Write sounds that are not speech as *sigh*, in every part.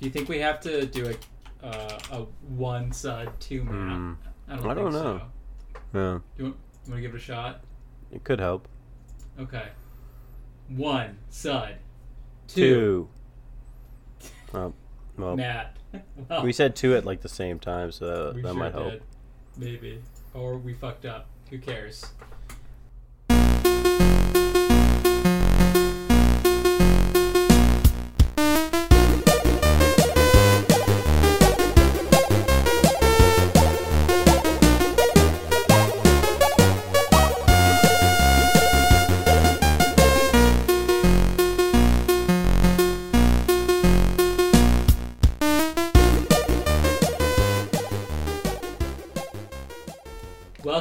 Do you think we have to do a uh, a one side two map? Hmm. I don't, I don't know. So. Yeah, You want, you want to give it a shot? it could help. Okay. One side. Two. *laughs* Oh, well, Matt. *laughs* Well, we said two at like the same time, so that, that sure might help. did. Maybe. Or we fucked up. Who cares?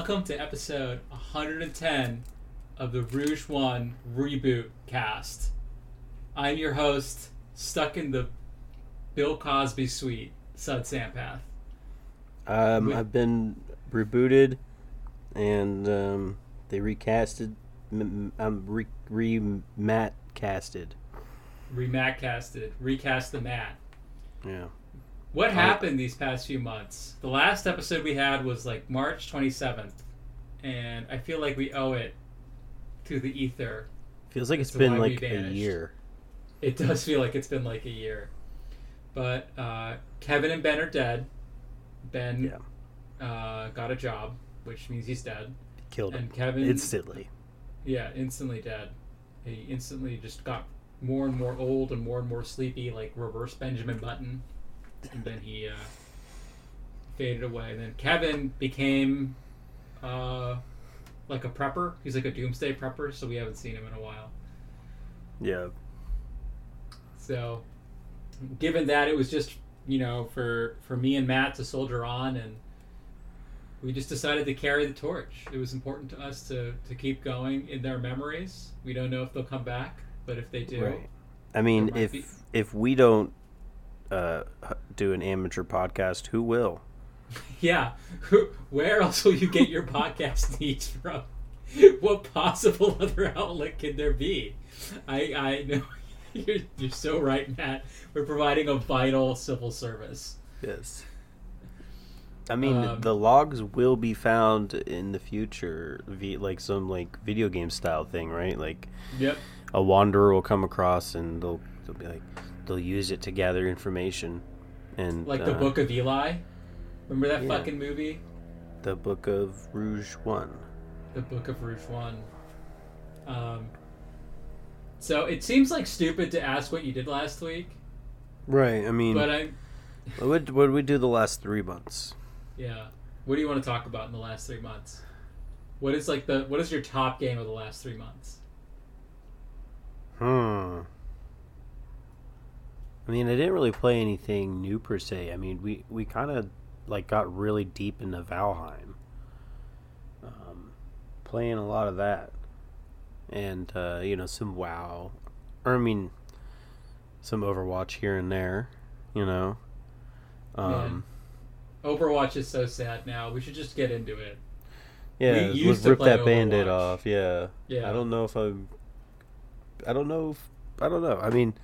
Welcome to episode 110 of the Rouge One Reboot Cast. I'm your host, stuck in the Bill Cosby suite, Sud Sampath. Um, We- I've been rebooted, and um, they recasted. I'm re re Matt casted. Rematt casted, recast the mat. Yeah. What happened these past few months? The last episode we had was like March 27th, and I feel like we owe it to the ether. Feels like it's been like a year. It does feel like it's been like a year. But uh, Kevin and Ben are dead. Ben uh, got a job, which means he's dead. Killed him And Kevin, instantly. yeah, instantly dead. He instantly just got more and more old and more and more sleepy, like reverse Benjamin Button. And then he uh, faded away. And then Kevin became uh, like a prepper. He's like a doomsday prepper, so we haven't seen him in a while. Yeah. So, given that it was just you know for for me and Matt to soldier on, and we just decided to carry the torch. It was important to us to to keep going in their memories. We don't know if they'll come back, but if they do, Right. I mean, if be- if we don't uh, do an amateur podcast, who will? *laughs* yeah. *laughs* Where else will you get your podcast *laughs* needs from? What possible other outlet could there be? I I know you're you're so right, Matt. We're providing a vital civil service. Yes. I mean, Um, the logs will be found in the future, like some like video game style thing, right? Like Yep. a wanderer will come across and they'll they'll be like they'll use it to gather information, and Like the uh, Book of Eli. Remember that yeah. fucking movie? the book of Rouge One. The Book of Rouge One. Um, so it seems like stupid to ask what you did last week, Right. I mean, but I, what did, what did we do the last three months? yeah. What do you want to talk about in the last three months? What is like the what is your top game of the last three months? Hmm. I mean, I didn't really play anything new per se. I mean, we we kind of like got really deep into Valheim, um, playing a lot of that, and uh, you know some WoW, or I mean, some Overwatch here and there, you know. Um, Overwatch is so sad now. We should just get into it. yeah, we used rip that band-aid off. Yeah, Yeah. I don't know if I'm. I don't know. If, I don't know. I mean,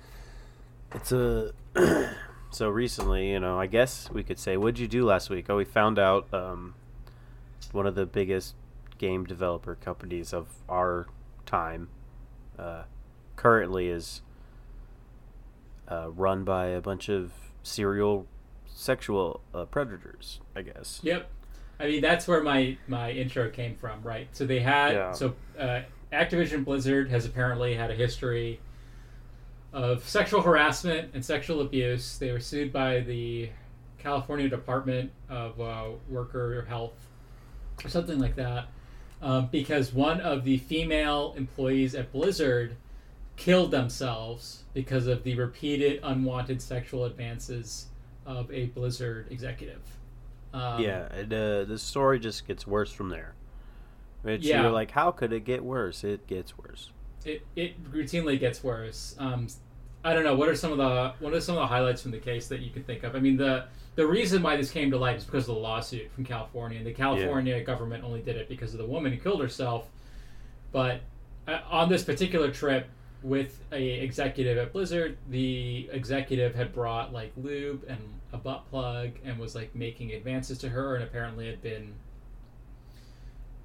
it's a. *clears throat* so recently, you know, I guess we could say, what'd you do last week? Oh, we found out um, one of the biggest game developer companies of our time uh, currently is uh, run by a bunch of serial sexual uh, predators. I guess. Yep. I mean that's where my my intro came from, right? So they had Yeah. so uh, Activision Blizzard has apparently had a history of sexual harassment and sexual abuse. They were sued by the California Department of uh, Worker Health or something like that um, because one of the female employees at Blizzard killed themselves because of the repeated unwanted sexual advances of a Blizzard executive. Um, yeah, and, uh, the story just gets worse from there. Which Yeah. you're like, how could it get worse? It gets worse. it, it routinely gets worse. Um, I don't know. What are some of the what are some of the highlights from the case that you can think of? I mean, the the reason why this came to light is because of the lawsuit from California, and the California government only did it because of the woman who killed herself. But uh, on this particular trip, with a executive at Blizzard. The executive had brought like lube and a butt plug and was like making advances to her, and apparently had been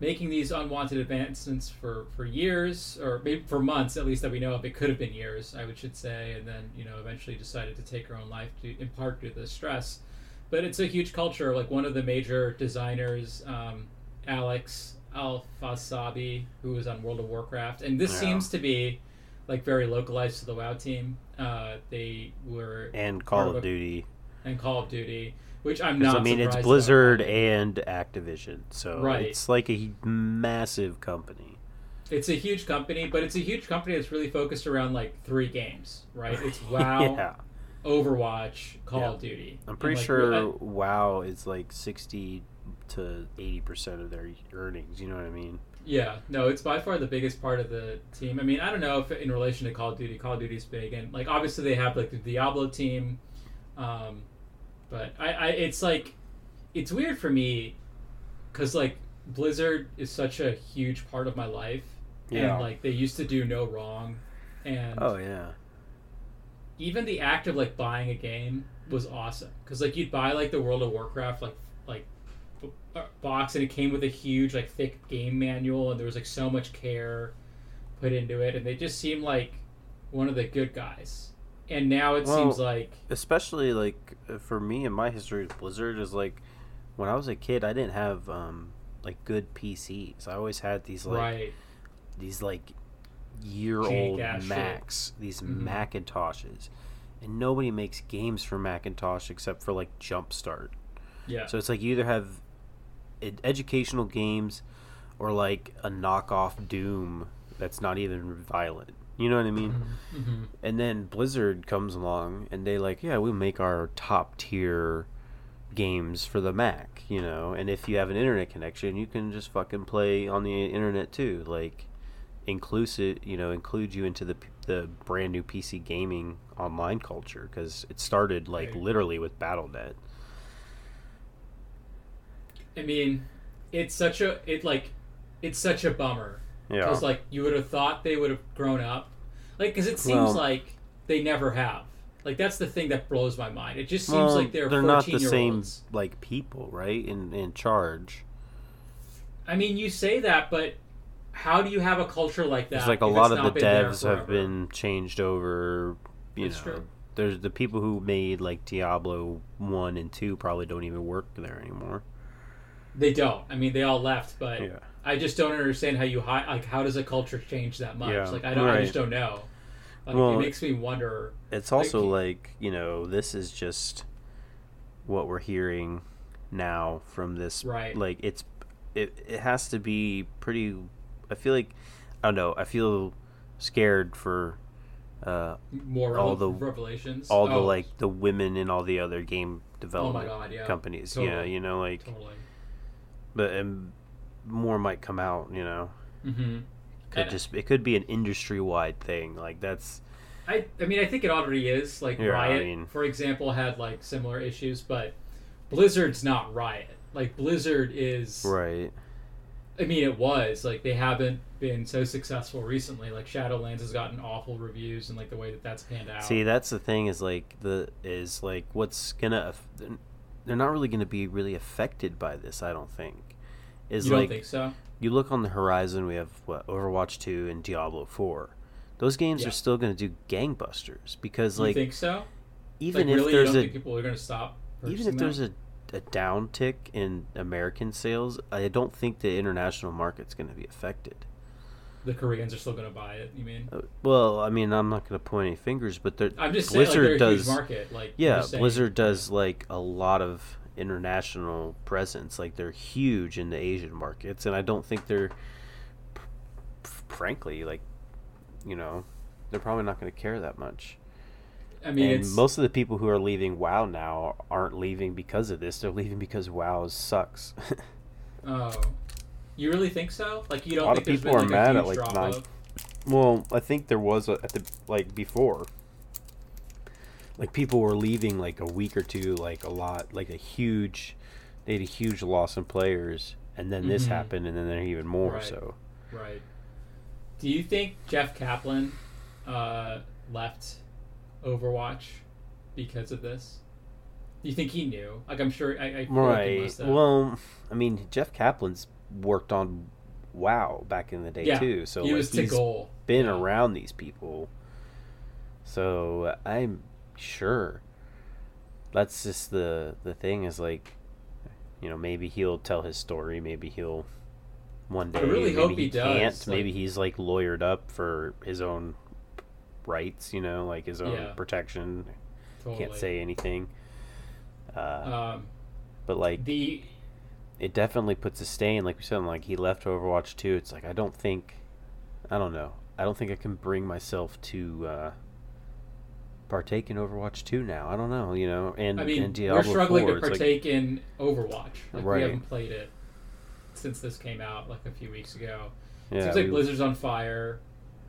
making these unwanted advancements for for years or maybe for months at least that we know of. It could have been years, I would should say, and then you know eventually decided to take her own life to, in part due to the stress. But it's a huge culture. Like one of the major designers, um, Alex Afrasiabi, who was on World of Warcraft, and this Yeah. seems to be like very localized to the WoW team. Uh, they were and Call of of Duty. and Call of Duty, which I'm not. So I mean, it's Blizzard and Activision, so Right. it's like a massive company. It's a huge company, but it's a huge company that's really focused around like three games, right? It's *laughs* WoW, yeah, Overwatch, Call Yeah. of Duty. I'm pretty like, sure I- WoW is like sixty to eighty percent of their earnings. You know what I mean? yeah, no, it's by far the biggest part of the team. I mean, I don't know if in relation to Call of Duty, Call of Duty's big, and like obviously they have like the Diablo team, um, but I, I it's like it's weird for me because like Blizzard is such a huge part of my life, Yeah. and like they used to do no wrong, and Oh yeah. even the act of like buying a game was awesome because like you'd buy like the World of Warcraft like like uh, box and it came with a huge like thick game manual and there was like so much care put into it and they just seemed like one of the good guys and now it Well, seems like especially like uh, for me and my history with Blizzard is like when I was a kid I didn't have um like good PCs. I always had these like right these like year old Jank-ass shit. Macs, these Mhm. Macintoshes. And nobody makes games for Macintosh except for like Jumpstart. yeah So it's like you either have ed- educational games or like a knockoff Doom that's not even violent. You know what I mean? hmm And then Blizzard comes along and they like, yeah, we make our top tier games for the Mac, you know. And if you have an internet connection, you can just fucking play on the internet too. Like inclusive, you know, include you into the the brand new PC gaming online culture because it started like Right. literally with Battle.net. I mean it's such a it like it's such a bummer Yeah. because like you would have thought they would have grown up like because it seems Well- like they never have like that's the thing that blows my mind it just seems Well, like they're, they're not the same olds like people, right? In in charge. i mean you say that but how do you have a culture like that It's like a lot of the devs have been changed over. You That's know, true. there's the people who made like Diablo one and two probably don't even work there anymore. they don't i mean they all left but Yeah. i just don't understand how you hi- like how does a culture change that much Yeah, like i don't i just don't know like Well, it makes me wonder It's also Like- like you know this is just what we're hearing now from this. Right. Like it's it it has to be pretty. I feel like I don't know. I feel scared for uh, more all the- revelations all the Oh, like the women in all the other game oh my development god yeah companies. Yeah, you know, like totally but and more might come out. You know, mm-hmm. Could And- just it could be an industry wide thing. Like that's I, I mean, I think it already is. Like Yeah, I Riot, mean- for example, had like similar issues, but Blizzard's not Riot. Like Blizzard is. right. I mean, it was like they haven't been so successful recently. Like Shadowlands has gotten awful reviews, and like the way that that's panned out. See, that's the thing is like the is like what's gonna they're not really gonna be really affected by this. I don't think. Is you like don't think so? You look on the horizon, we have what Overwatch two and Diablo four. Those games Yeah. are still gonna do gangbusters because you like think so? even like, if really, you there's a people are going to stop? even if there's them? a, a downtick in American sales, I don't think the international market's gonna be affected. the Koreans are still going to buy it. You mean? Uh, Well, I mean, I'm not gonna point any fingers, but they're I'm just saying, like, Blizzard does- market. Like, Yeah, Blizzard does like a lot of international presence. Like they're huge in the Asian markets, and I don't think they're, frankly, like, you know, they're probably not going to care that much. I mean, most of the people who are leaving WoW now aren't leaving because of this. They're leaving because WoW sucks. *laughs* Oh, you really think so? Like you don't A lot think of people been, are like, mad at, like, nine- well, I think there was a, at the like before. Like people were leaving like a week or two, like a lot, like a huge. They had a huge loss in players, and then this Mhm. happened, and then there even more. Right. So Right. Do you think Jeff Kaplan uh, left Overwatch because of this? Do you think he knew? Like, I'm sure. I, I like Right. have. Well, I mean, Jeff Kaplan's worked on WoW back in the day Yeah, too, so he like, was he's goal. been Yeah. around these people. So I'm sure that's just the the thing is like, you know, maybe he'll tell his story. Maybe he'll one day. I really maybe hope he he does, can't. like- maybe he's like lawyered up for his own rights. You know, like his own Yeah. protection. Totally. Can't say anything. Uh, Um, but like the it definitely puts a stain like we said like he left overwatch 2 it's like i don't think i don't know i don't think i can bring myself to uh partake in overwatch 2 now i don't know you know and I mean, and we're struggling 4, to it's like- partake in Overwatch. Like, Right. We haven't played it since this came out like a few weeks ago. yeah, Seems like we- Blizzard's on fire.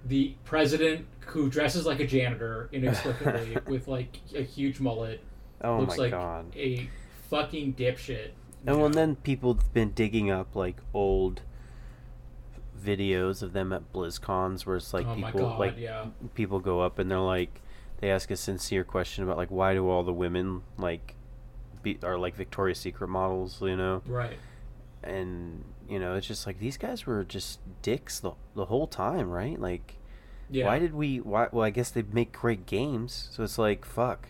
The president, who dresses like a janitor inexplicably *laughs* with like a huge mullet, oh looks like god a fucking dipshit. and well, and then people have been digging up like old videos of them at blizzcons where it's like oh people god, like yeah. people go up and they're like they ask a sincere question about like why do all the women like be are like victoria's secret models you know Right. and you know it's just like these guys were just dicks the, the whole time right like Yeah. why did we why well i guess they make great games so it's like fuck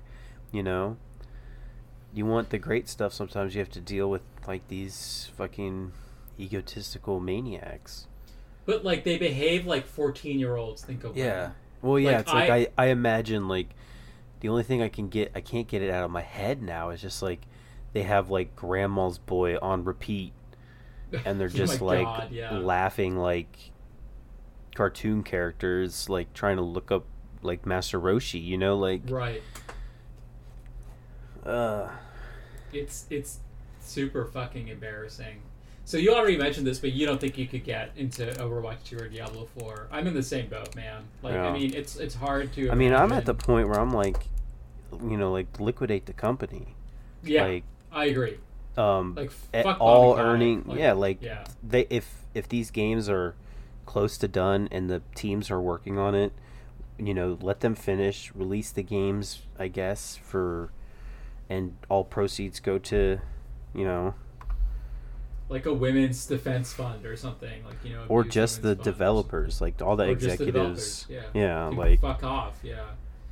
you know you want the great stuff sometimes you have to deal with like these fucking egotistical maniacs but like they behave like fourteen year olds think of yeah women. Well yeah Like, it's like I- I, imagine like the only thing i can get i can't get it out of my head now is just like they have like grandma's boy on repeat and they're *laughs* Oh just my like God, yeah. laughing like cartoon characters like trying to look up like master roshi you know like Right. uh It's it's super fucking embarrassing. So you already mentioned this, but you don't think you could get into Overwatch 2 or Diablo 4. I'm in the same boat, man. Like Yeah. I mean, it's it's hard to i mean i'm at the point where i'm like you know like liquidate the company Yeah, like I agree. um Like fuck all earning Like, yeah like yeah. they if if these games are close to done and the teams are working on it you know let them finish release the games i guess for and all proceeds go to you know Like a women's defense fund or something, like you know, or just the developers like all the Or just the executives yeah, Like, like fuck off, yeah.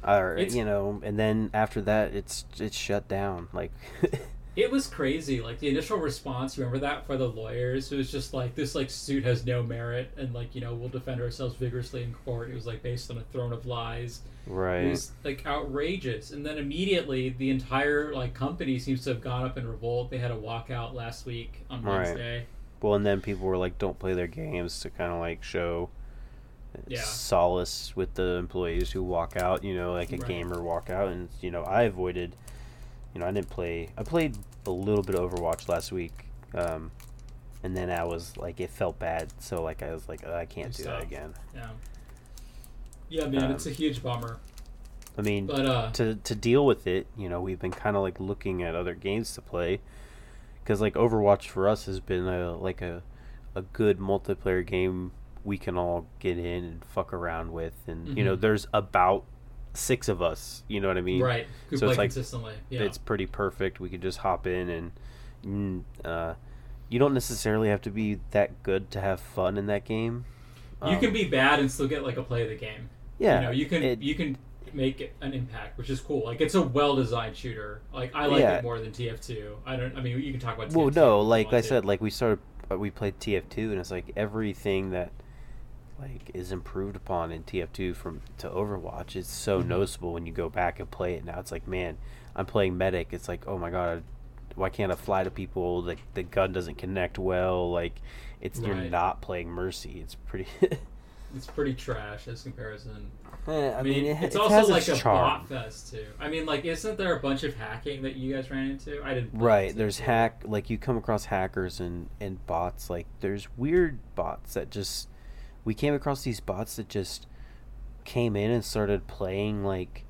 or It's- you know and then after that it's it's shut down like *laughs* It was crazy. Like the initial response, remember that for the lawyers? It was just like this like suit has no merit and like, you know, we'll defend ourselves vigorously in court. It was like based on a throne of lies. It right was like outrageous. And then immediately the entire like company seems to have gone up in revolt. They had a walkout last week on Right. Wednesday. well and then people were like don't play their games to kind of like show Yeah. solace with the employees who walk out you know like a Right. gamer walk out and you know i avoided you know i didn't play i played a little bit of overwatch last week um and then i was like it felt bad so like i was like "Oh, i can't do that again Yeah. Yeah, man, Um, it's a huge bummer. i mean But uh to to deal with it, you know, we've been kind of like looking at other games to play, because like Overwatch for us has been a like a a good multiplayer game we can all get in and fuck around with, and you know, Mhm. there's about six of us. You know what I mean? right. Who so play it's like- consistently. Yeah. It's pretty perfect. We could just hop in and. Uh, you don't necessarily have to be that good to have fun in that game. you can Um, be bad and still get like a play of the game. Yeah. you know you can it- you can make an impact which is cool like it's a well designed shooter like i like Yeah. it more than tf2 i don't i mean you can talk about Well, TF2 no, like I said, like we started, uh, we played TF2, and it's like everything that like is improved upon in TF2 from to Overwatch is so Mhm. noticeable when you go back and play it. Now it's like, man, I'm playing medic. It's like, oh my god, why can't I fly to people? Like the gun doesn't connect well. Like it's you're not playing Mercy. It's pretty. *laughs* it's pretty trash as comparison Eh, i mean, it, it's it also like a charm. bot fest too i mean like isn't there a bunch of hacking that you guys ran into i didn't Right, TF2. there's hack like you come across hackers and and bots like there's weird bots that just we came across these bots that just came in and started playing like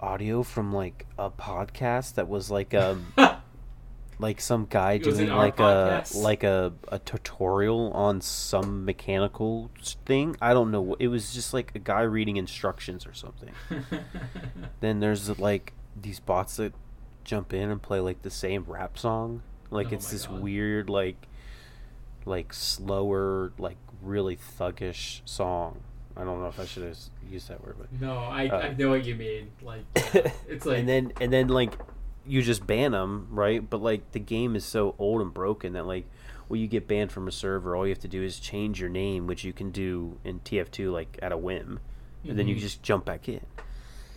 audio from like a podcast that was like um *laughs* like some guy doing like a like a, a tutorial on some mechanical thing. I don't know. It was just like a guy reading instructions or something. *laughs* Then there's like these bots that jump in and play like the same rap song. Like Oh it's this God. weird like like slower like really thuggish song. I don't know if I should have used that word, but no, I, Uh, I know what you mean. Like, *laughs* it's like and then and then like you just ban them, right? But like the game is so old and broken that like when you get banned from a server, all you have to do is change your name, which you can do in TF2 like at a whim, and then you Mhm. just jump back in.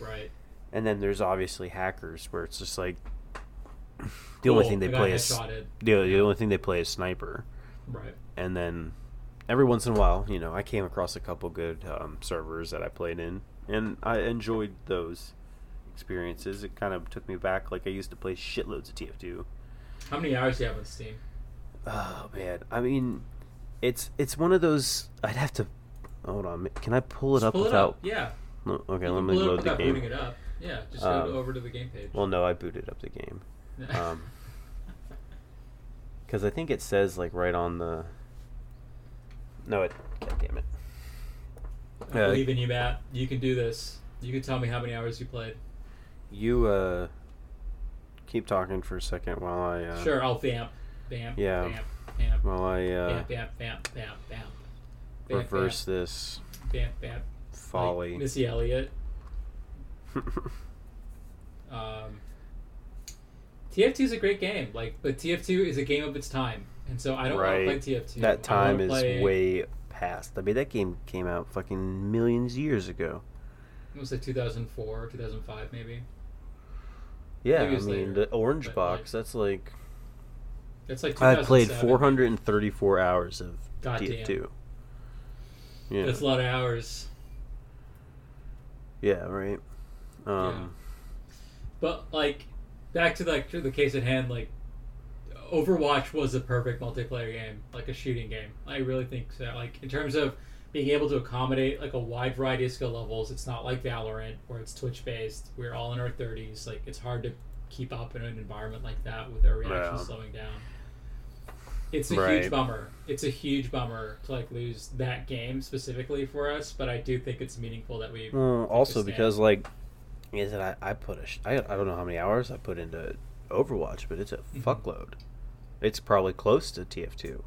right. And then there's obviously hackers where it's just like the only thing they I play is the, the only thing they play is sniper. Right. And then every once in a while, you know, I came across a couple good um, servers that I played in, and I enjoyed those experiences. It kind of took me back, like I used to play shitloads of TF2. How many hours do you have on Steam? Oh man, I mean, it's it's one of those. I'd have to hold on. Can I pull it Just up pull without? it up. Yeah. No, okay, let me pull it up load the game. booting it up. Yeah, just Um, go over to the game page. Well, no, I booted up the game. *laughs* Um, because I think it says like right on the. No, it. God damn it. I uh, believe in you, Matt. You can do this. You can tell me how many hours you played. You uh, keep talking for a second while I. Uh, Sure, I'll vamp, vamp, Yeah. vamp, vamp, While I uh, vamp, vamp, vamp, vamp, vamp. Vamp, reverse this vamp, vamp. folly. Like Missy Elliott. *laughs* Um, TF2 is a great game, like, but TF2 is a game of its time, and so I don't Right. want to play TF2. That time is play, way past. I mean, that game came out fucking millions of years ago. It was like 2004, 2005, maybe. Yeah, I mean later, the orange but, box. like, that's like It's like I played 434 hours of Goddamn. TF2. Yeah, That's a lot of hours. yeah, right. Um, But like, back to like to the case at hand, like Overwatch was a perfect multiplayer game, like a shooting game. I really think so. Like in terms of being able to accommodate like a wide variety of skill levels, it's not like Valorant where it's Twitch based. We're all in our thirties. Like it's hard to keep up in an environment like that with our reactions Yeah. slowing down. It's a Right. huge bummer. It's a huge bummer to like lose that game specifically for us, but I do think it's meaningful that we well, take a also because like, is that I, I put a sh- I, I don't know how many hours I put into Overwatch, but it's a Mhm. fuckload. It's probably close to TF2.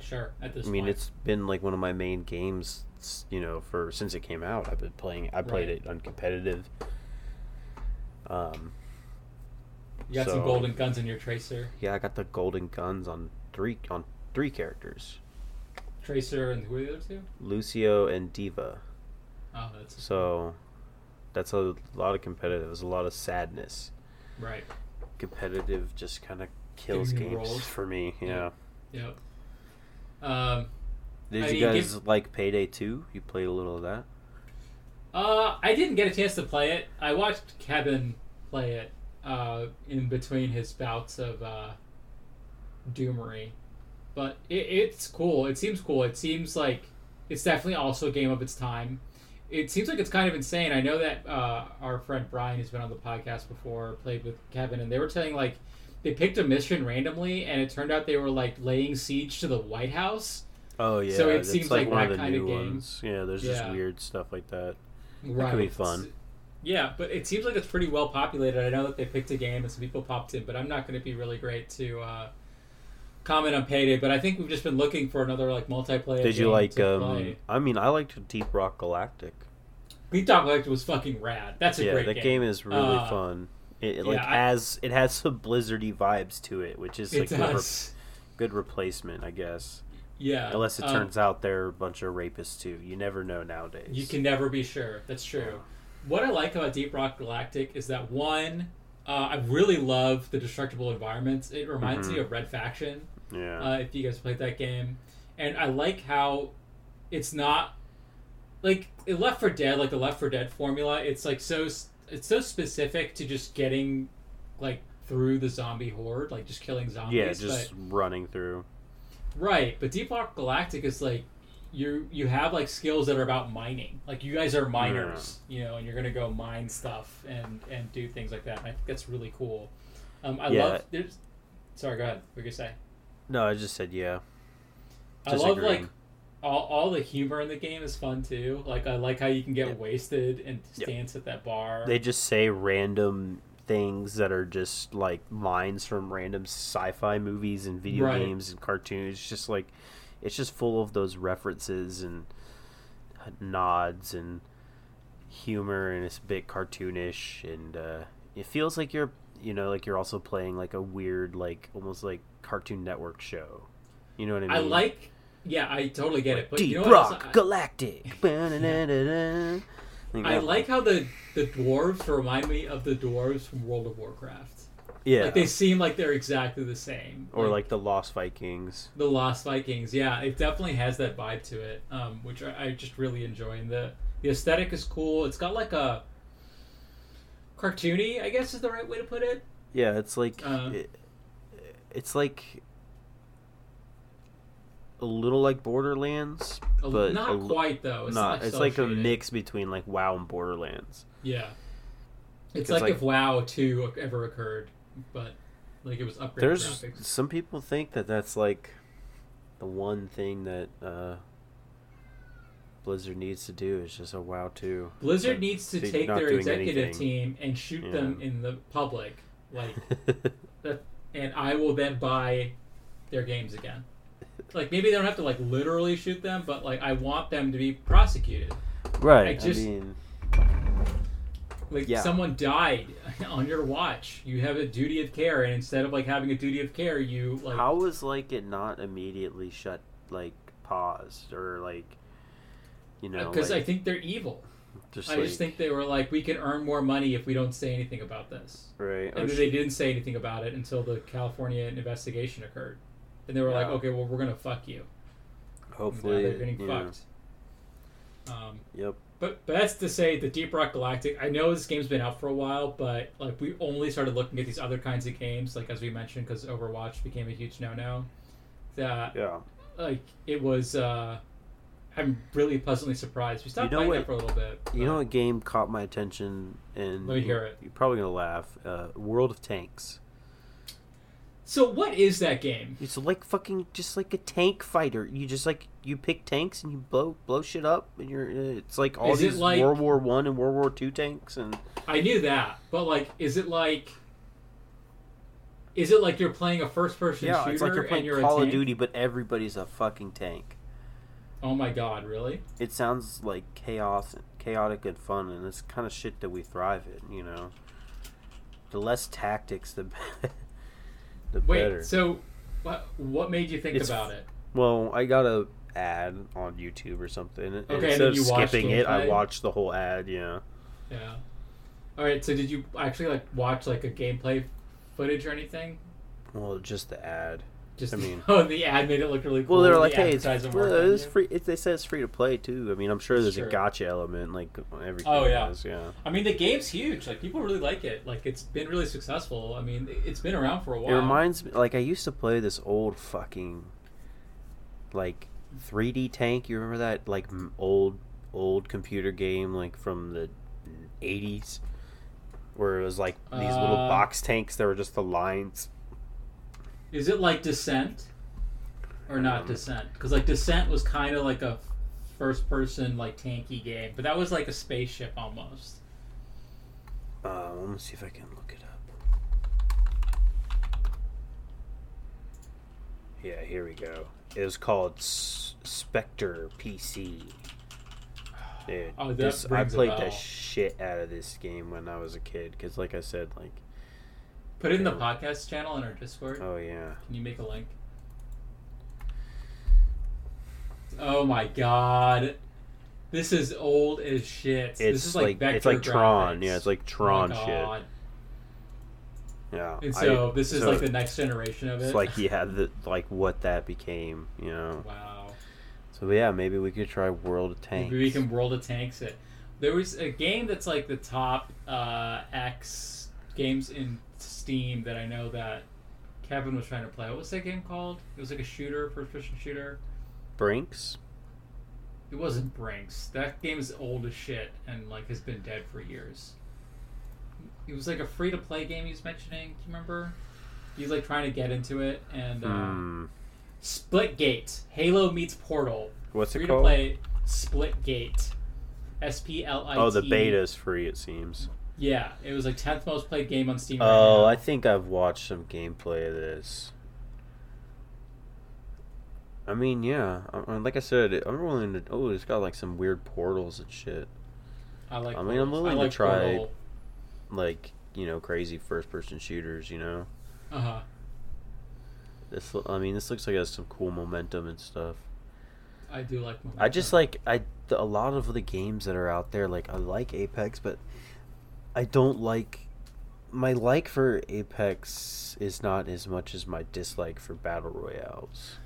Sure at this I mean, point. it's been like one of my main games, you know, for since it came out. I've been playing. I played Right. it on competitive. Um, You got some golden guns in your tracer. yeah, I got the golden guns on three on three characters, Tracer and who are the other two? Lucio and D.Va. Oh, that's So that's a lot of competitive. There's a lot of sadness. right. Competitive just kind of kills games for me. Yeah. Yeah. Yep. Um, Did I you mean, guys give- like Payday 2? You played a little of that. uh, I didn't get a chance to play it. I watched Kevin play it uh, in between his bouts of uh, Doomery, but it, it's cool. It seems cool. It seems like it's definitely also a game of its time. It seems like it's kind of insane. I know that uh, our friend Brian, who's been on the podcast before, played with Kevin, and they were saying like they picked a mission randomly, and it turned out they were like laying siege to the White House. Oh yeah, So it it's seems like, like one of that the kind of game. ones. Yeah, there's just weird stuff like that. Right. could be fun. Yeah, but it seems like it's pretty well populated. I know that they picked a game and some people popped in, but I'm not going to be really great to uh, comment on Payday. But I think we've just been looking for another like multiplayer. Did you like? um. I mean, I liked Deep Rock Galactic. Deep Rock Galactic was fucking rad. That's a yeah, great that game. game. is really Uh, fun. It, it yeah, like I- has it has some Blizzardy vibes to it, which is It like good, re- good replacement, I guess. Yeah. Unless it um, turns out they're a bunch of rapists too. You never know nowadays. You can never be sure. That's true. What I like about Deep Rock Galactic is that one, uh, I really love the destructible environments. It reminds Mhm. me of Red Faction. Yeah. uh, if you guys played that game. And I like how it's not like in Left 4 Dead, like the Left 4 Dead formula. It's like so it's so specific to just getting like through the zombie horde, like just killing zombies. yeah, just running through. right. But Deep Rock Galactic is like you you have like skills that are about mining. Like you guys are miners, you know, and you're gonna go mine stuff and and do things like that. And I think that's really cool. Um, I Yeah. love there's Sorry, go ahead. What did you say? No, I just said yeah. I love like Disagreeing. All, all the humor in the game is fun too. Like I like how you can get Yeah. wasted and Yeah. dance at that bar. They just say random things that are just like lines from random sci-fi movies and video Right. games and cartoons. It's just like it's just full of those references and nods and humor and it's a bit cartoonish and uh, it feels like you're you know like you're also playing like a weird like almost like Cartoon Network show. You know what I mean? I like. Yeah, I totally get it. But Deep you know Rock I- Galactic. *laughs* I like how the the dwarves remind me of the dwarves from World of Warcraft. yeah, Like they seem like they're exactly the same. or like the Lost Vikings. the Lost Vikings. Yeah, it definitely has that vibe to it, um, which I, I just really enjoy. And the the aesthetic is cool. It's got like a cartoony, I guess is the right way to put it. Yeah, it's like Uh. it, it's like a little like Borderlands, but not a quite though. It's not. not. it's like a mix between like WoW and Borderlands. Yeah, it's like, like- if WoW two ever occurred, but like it was upgraded There's graphics. some people think that that's like the one thing that uh, Blizzard needs to do is just a WoW two. Blizzard but needs to take their executive anything. team and shoot Yeah. them in the public, like *laughs* that, and I will then buy their games again. Like maybe they don't have to like literally shoot them, but like I want them to be prosecuted. right. I I, just- mean, Like Yeah. someone died *laughs* on your watch, you have a duty of care, and instead of like having a duty of care, you like how was like it not immediately shut like paused or like you know because like, I think they're evil. just I like, just think they were like, we can earn more money if we don't say anything about this. right And they didn't say anything about it until the California investigation occurred. And they were like, okay, well, we're going to fuck you. And now hopefully they're getting yeah. fucked. Um, Yep. but, but that's to say, the Deep Rock Galactic, I know this game's been out for a while, but like we only started looking at these other kinds of games, like as we mentioned, because Overwatch became a huge no no. That, Yeah. like, it was, uh, I'm really pleasantly surprised. We stopped You know playing what- it for a little bit. You know what game caught my attention and Let me hear it. You're probably gonna laugh. Uh, World of Tanks. So, what is that game? It's like fucking just like a tank fighter. You just like you pick tanks and you blow blow shit up, and you're. It's like all Is these like- World War One and World War Two tanks, and I knew that, but like, is it like, is it like you're playing a first-person yeah, shooter it's like you're and playing you're Call of? Duty, but everybody's a fucking tank. Oh my god, really? It sounds like chaos, chaotic and fun, and it's kind of shit that we thrive in. You know, the less tactics, the *laughs* the Wait, better. so what? What made you think It's- about it? Well, I got a ad on YouTube or something. and and instead of you watched skipping it, I watched the whole ad. Yeah. Yeah. All right. So did you actually like watch like a gameplay footage or anything? Well, just the ad. Just I mean- *laughs* oh, the ad made it look really cool. Well, they're like, the hey, it's, well, it's free. It, they say it's free to play too. I mean, I'm sure That's there's a gotcha element, like everything. Oh, yeah. Is, yeah. I mean, the game's huge. Like people really like it. Like it's been really successful. I mean, it's been around for a while. It reminds me, like I used to play this old fucking, like, 3D tank. You remember that, like, old, old computer game, like from the 80s, where it was like these little Uh, box tanks that were just the lines. Is it like Descent or not Um, Descent? Because like Descent was kind of like a first-person like tanky game, but that was like a spaceship almost. Uh, let me see if I can look it up. Yeah, here we go. It was called S- Spectre PC. Dude, Oh, this, I played the shit out of this game when I was a kid. Because, like I said, like, Put it in the podcast channel in our Discord. oh yeah, Can you make a link? Oh my god. This is old as shit. it's this is like, like, it's like Tron. Yeah, it's like Oh my Tron shit. Yeah. And I- so this is so like the next generation of it. It's like *laughs* yeah, the, like what that became. You know. wow. So yeah, maybe we could try World of Tanks. Maybe we can World of Tanks it. There was a game that's like the top uh, X games in Steam that I know that Kevin was trying to play. What was that game called? It was like a shooter, first person shooter. Brinks. It wasn't Brinks. That game is old as shit and like has been dead for years. It was like a free to play game he was mentioning. Do you remember? He's like trying to get into it, and uh, Hmm. Splitgate, Halo meets Portal, What's free it called? Free to play. Splitgate, S P L I T. Oh, the beta's free. It seems. Yeah, it was like tenth most played game on Steam. right Oh, now. I think I've watched some gameplay of this. I mean, yeah. I- Like I said, I'm willing to. Oh, it's got like some weird portals and shit. I like. I mean, I'm willing I to try- Portal. Like you know, crazy first-person shooters. You know, Uh huh. this. I mean, this looks like it has some cool momentum and stuff. I do like. Momentum. I just like I a lot of the games that are out there. Like I like Apex, but I don't like my like for Apex is not as much as my dislike for battle royales.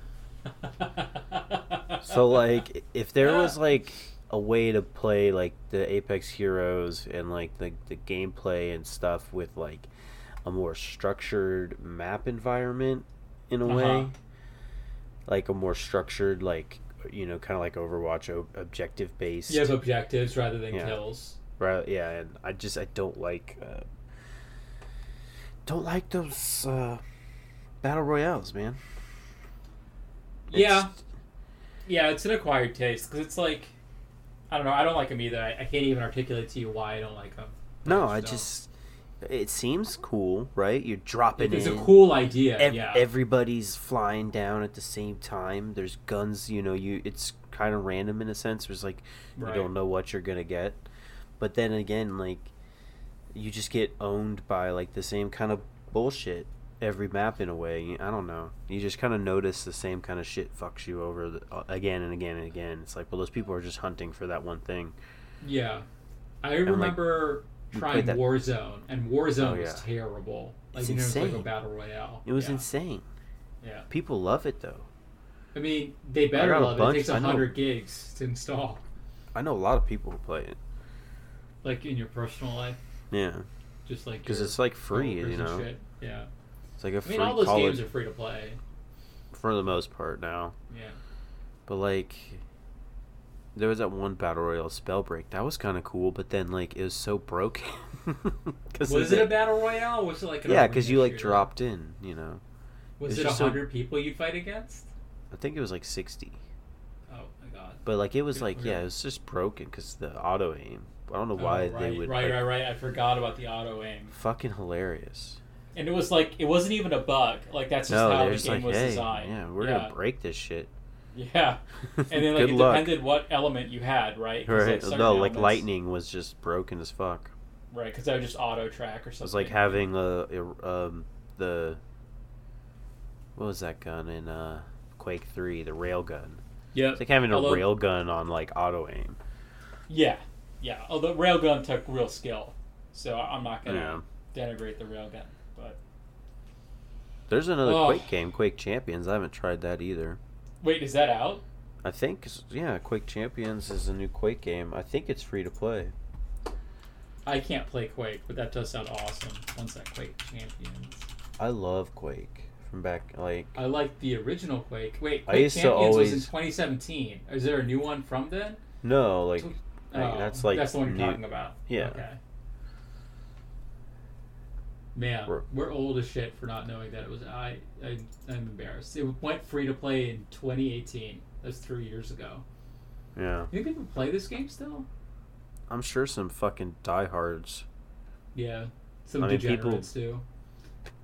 So *laughs* like if there was like a way to play like the Apex Heroes and like the the gameplay and stuff with like a more structured map environment in a Uh-huh. way like a more structured like you know kind of like Overwatch o- objective based you have objectives rather than Yeah. kills. Right yeah and I just I don't like uh, don't like those uh battle royales man Yeah. It's- Yeah, it's an acquired taste because it's like, I don't know. I don't like them either. I, I can't even articulate to you why I don't like them. no I just it seems cool right you're dropping It's in a cool idea. Ev- yeah. everybody's flying down at the same time. There's guns, you know, you it's kind of random in a sense. There's like Right. you don't know what you're gonna get, but then again, like you just get owned by like the same kind of bullshit every map in a way. I don't know. You just kind of notice the same kind of shit fucks you over the, uh, again and again and again. It's like, well, those people are just hunting for that one thing. Yeah. I like, remember we trying that- Warzone, and Warzone Oh, was terrible. Like, It's you know, it was like a insane. battle royale. It was yeah. insane. Yeah. People love it though. I mean, they better love it. bunch- It takes 100 gigs to install. I know a lot of people who play it. Like, in your personal life. Yeah, Just like because it's like free, you know. shit. Yeah. It's like a I free mean, all those college games are free to play. for the most part now. Yeah. But like, there was that one battle royale Spellbreak that was kind of cool, but then like it was so broken. *laughs* Cause Was it a battle royale? Was it like an yeah? Because you like shooter? dropped in, you know. Was it's it just so- 100 people you'd fight against? I think it was like sixty. Oh my god. but like it was like yeah, it was just broken because the auto aim. I don't know Oh, why right, they would Right, like, right, right. I forgot about the auto aim. fucking hilarious. And it was like it wasn't even a bug. Like that's just No, how the just game like, was hey, designed. yeah, we're yeah. gonna break this shit. Yeah. And then *laughs* like Good it luck. depended what element you had, right? Right? certain no, like lightning was just broken as fuck. Right, because that would just auto track or It something. was like having a, a um the what was that gun in uh Quake Three? The rail gun. Yeah. It's like having a Although- rail gun on like auto aim. Yeah, yeah. Oh, Although railgun took real skill, so I'm not gonna denigrate the railgun. But There's another Oh. Quake game, Quake Champions. I haven't tried that either. wait, is that out? I think yeah, Quake Champions is a new Quake game. I think it's free to play. I can't play Quake, but that does sound awesome. Once that Quake Champions. I love Quake from back like I like the original Quake. Wait, I Quake used to Champions was in 2017. Is there a new one from then? no like Like, Like, um, that's like that's the one you're new- talking about. Yeah. Okay. Man, We're- we're, old as shit for not knowing that it was. I, I I'm embarrassed. It went free to play in 2018. That's three years ago. yeah. You think people play this game still? I'm sure some fucking diehards, Yeah, some I mean, people- degenerates do.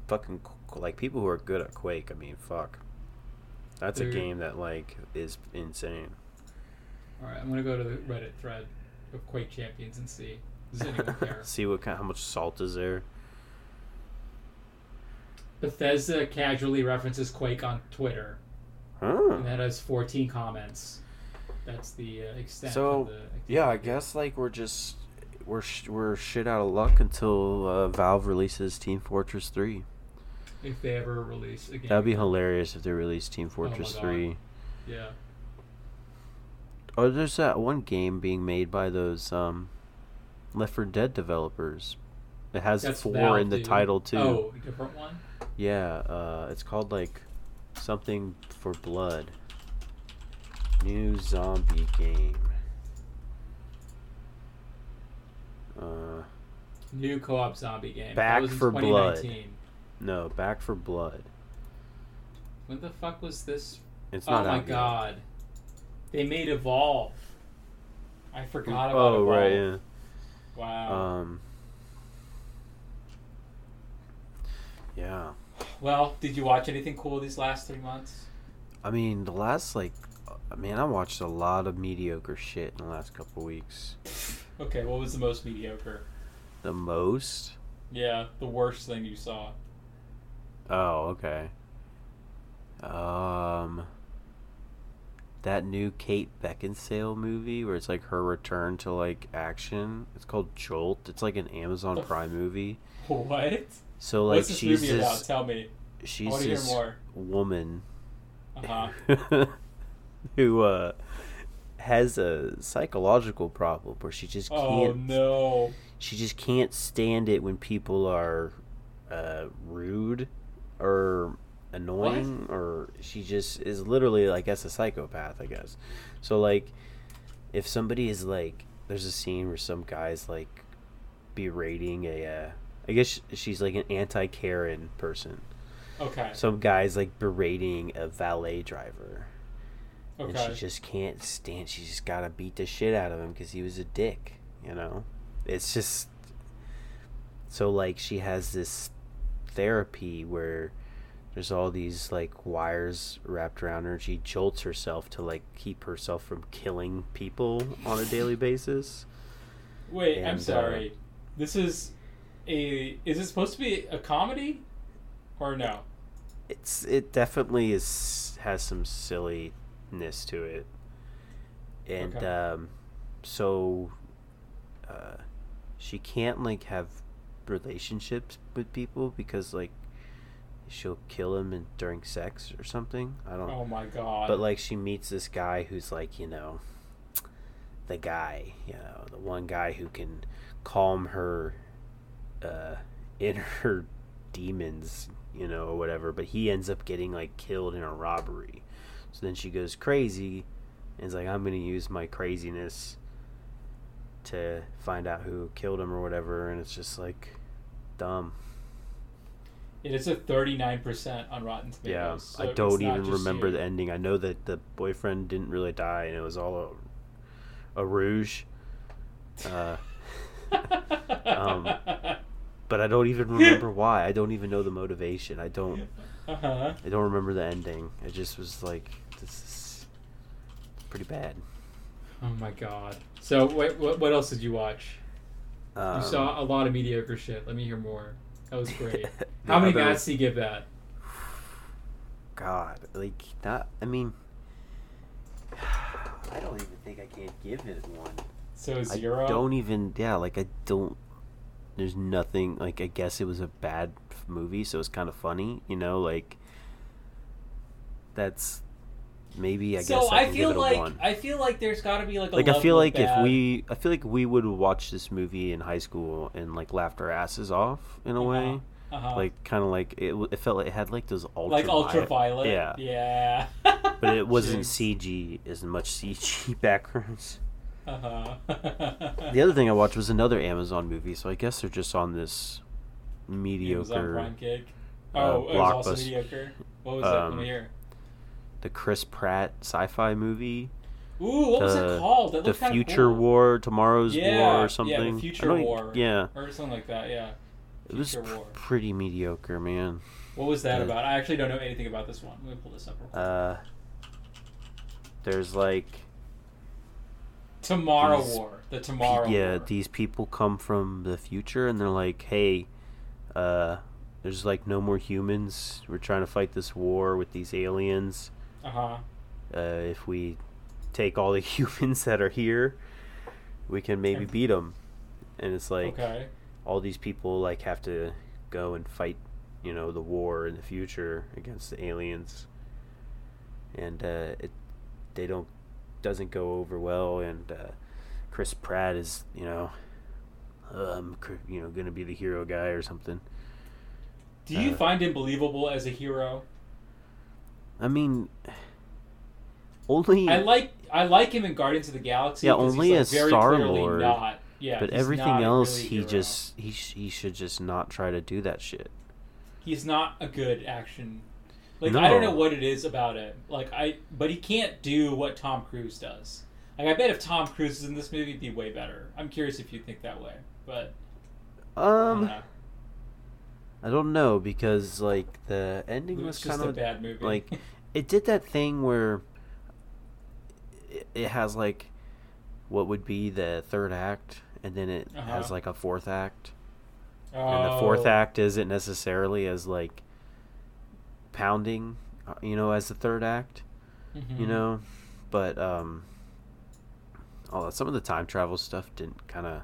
fucking like people who are good at Quake. I mean, fuck. That's a They're- game that like is insane. All right, I'm gonna go to the Reddit thread of Quake Champions and see. Does anyone care? See what kind, how much salt is there. Bethesda casually references Quake on Twitter, Huh. and that has 14 comments. That's the uh, extent. So, of the Yeah, I guess like we're just we're sh- we're shit out of luck until uh, Valve releases Team Fortress Three. if they ever release a game. That'd be hilarious if they released Team Fortress God. Three. Yeah. Oh, there's that one game being made by those um, Left 4 Dead developers. It has That's four in the dude. title too. Oh, a different one. Yeah, uh, it's called like something for blood. New zombie game. Uh, New co-op zombie game. Back that was in for Blood. No, Back 4 Blood. When the fuck was this? It's Oh not my out yet. They made Evolve. I forgot about Oh Evolve. right, yeah. Wow. Um. Yeah, well, did you watch anything cool these last three months? I mean the last like, uh, man, I watched a lot of mediocre shit in the last couple weeks. Okay, what was the most mediocre? The most. Yeah, the worst thing you saw. Oh, okay. Um, that new Kate Beckinsale movie where it's like her return to like action. It's called Jolt. It's like an Amazon Prime movie. What? So like What's this she's movie about? Tell me. She's want to hear this woman Uh huh. *laughs* who uh has a psychological problem where she just Oh can't no. she just can't stand it when people are uh, rude or annoying or she just is literally like guess a psychopath i guess so like if somebody is like there's a scene where some guy's like berating a uh, i guess she's like an anti-karen person Okay. some guy's like berating a valet driver and she just can't stand. She just gotta beat the shit out of him because he was a dick. You know, it's just so like she has this therapy where there's all these like wires wrapped around her. She jolts herself to like keep herself from killing people on a daily *laughs* basis. Wait, I'm and, uh, sorry. This is a. Is it supposed to be a comedy, or no? It's it definitely is has some silliness to it, and Okay. um, so uh, she can't like have relationships with people because like she'll kill him in, during sex or something. I don't. Oh my god. But like she meets this guy who's like you know, the guy you know the one guy who can calm her uh, inner *laughs* demons you know or whatever. But he ends up getting like killed in a robbery. So then she goes crazy and is like I'm gonna use my craziness to find out who killed him or whatever. And it's just like dumb. It is a 39% on Rotten Tomatoes. Yeah, so I don't even remember you. the ending. I know that the boyfriend didn't really die, and it was all a, a rouge. Uh, *laughs* um, but I don't even remember why. I don't even know the motivation. I don't. uh-huh. I don't remember the ending. It just was like this is pretty bad. Oh my god. So wait, what, what else did you watch? Um, You saw a lot of mediocre shit. Let me hear more. That was great. the *laughs* How many other- bats do you give that? God, like not. I mean, *sighs* I don't even think I can give it one. So zero. I don't even. Yeah, like I don't. There's nothing. Like I guess it was a bad movie, so it's kind of funny. You know, like that's maybe I so guess I, I, can feel give it a like one. I feel like there's got to be like a Like I feel level of like if we, I feel like we would watch this movie in high school and like laughed our asses off in a way. uh-huh. Like kind of like it. It felt like it had like those ultra like ultraviolet. Yeah. Yeah. *laughs* But it wasn't Jinx. CG as much CG *laughs* backgrounds. Uh-huh. *laughs* The other thing I watched was another Amazon movie, so I guess they're just on this Amazon mediocre, Prime cake. uh, Oh, it was also blockbuster. mediocre. What was it? Let Um, me hear. The Chris Pratt sci-fi movie, Ooh, what was it called? That the Future cool. War, Tomorrow's Yeah, War, or the something. I Future War. Yeah, or something like that. Yeah. it was Future pr- pretty mediocre, man. What was that Yeah. about? I actually don't know anything about this one. Let me pull this up. Real quick. Uh, there's like Tomorrow these War. The pe- Tomorrow yeah, War. these people come from the future and they're like, hey, uh, there's like no more humans. We're trying to fight this war with these aliens. Uh huh. uh, if we take all the *laughs* humans that are here, we can maybe And- beat them. And it's like okay. all these people like have to go and fight, you know, the war in the future against the aliens. And uh, it they don't doesn't go over well. And uh, Chris Pratt is you know, um, you know, gonna be the hero guy or something. Do you uh, find him believable as a hero? I mean, only I like I like him in Guardians of the Galaxy. Yeah, only like, as very Star-Lord, Not. Yeah, but everything else really he hero. just he sh- he should just not try to do that shit he's not a good action. Like No. I don't know what it is about it. Like I, but he can't do what Tom Cruise does. Like I bet if Tom Cruise is in this movie, it'd be way better. I'm curious if you think that way, but Um. I don't know because like the ending was was kind of bad movie. like *laughs* it did that thing where it, it has like what would be the third act and then it has Uh-huh. like a fourth act and the fourth Oh, act isn't necessarily as like pounding uh, you know as the third act you mhm. know but um all some of the time travel stuff didn't kind of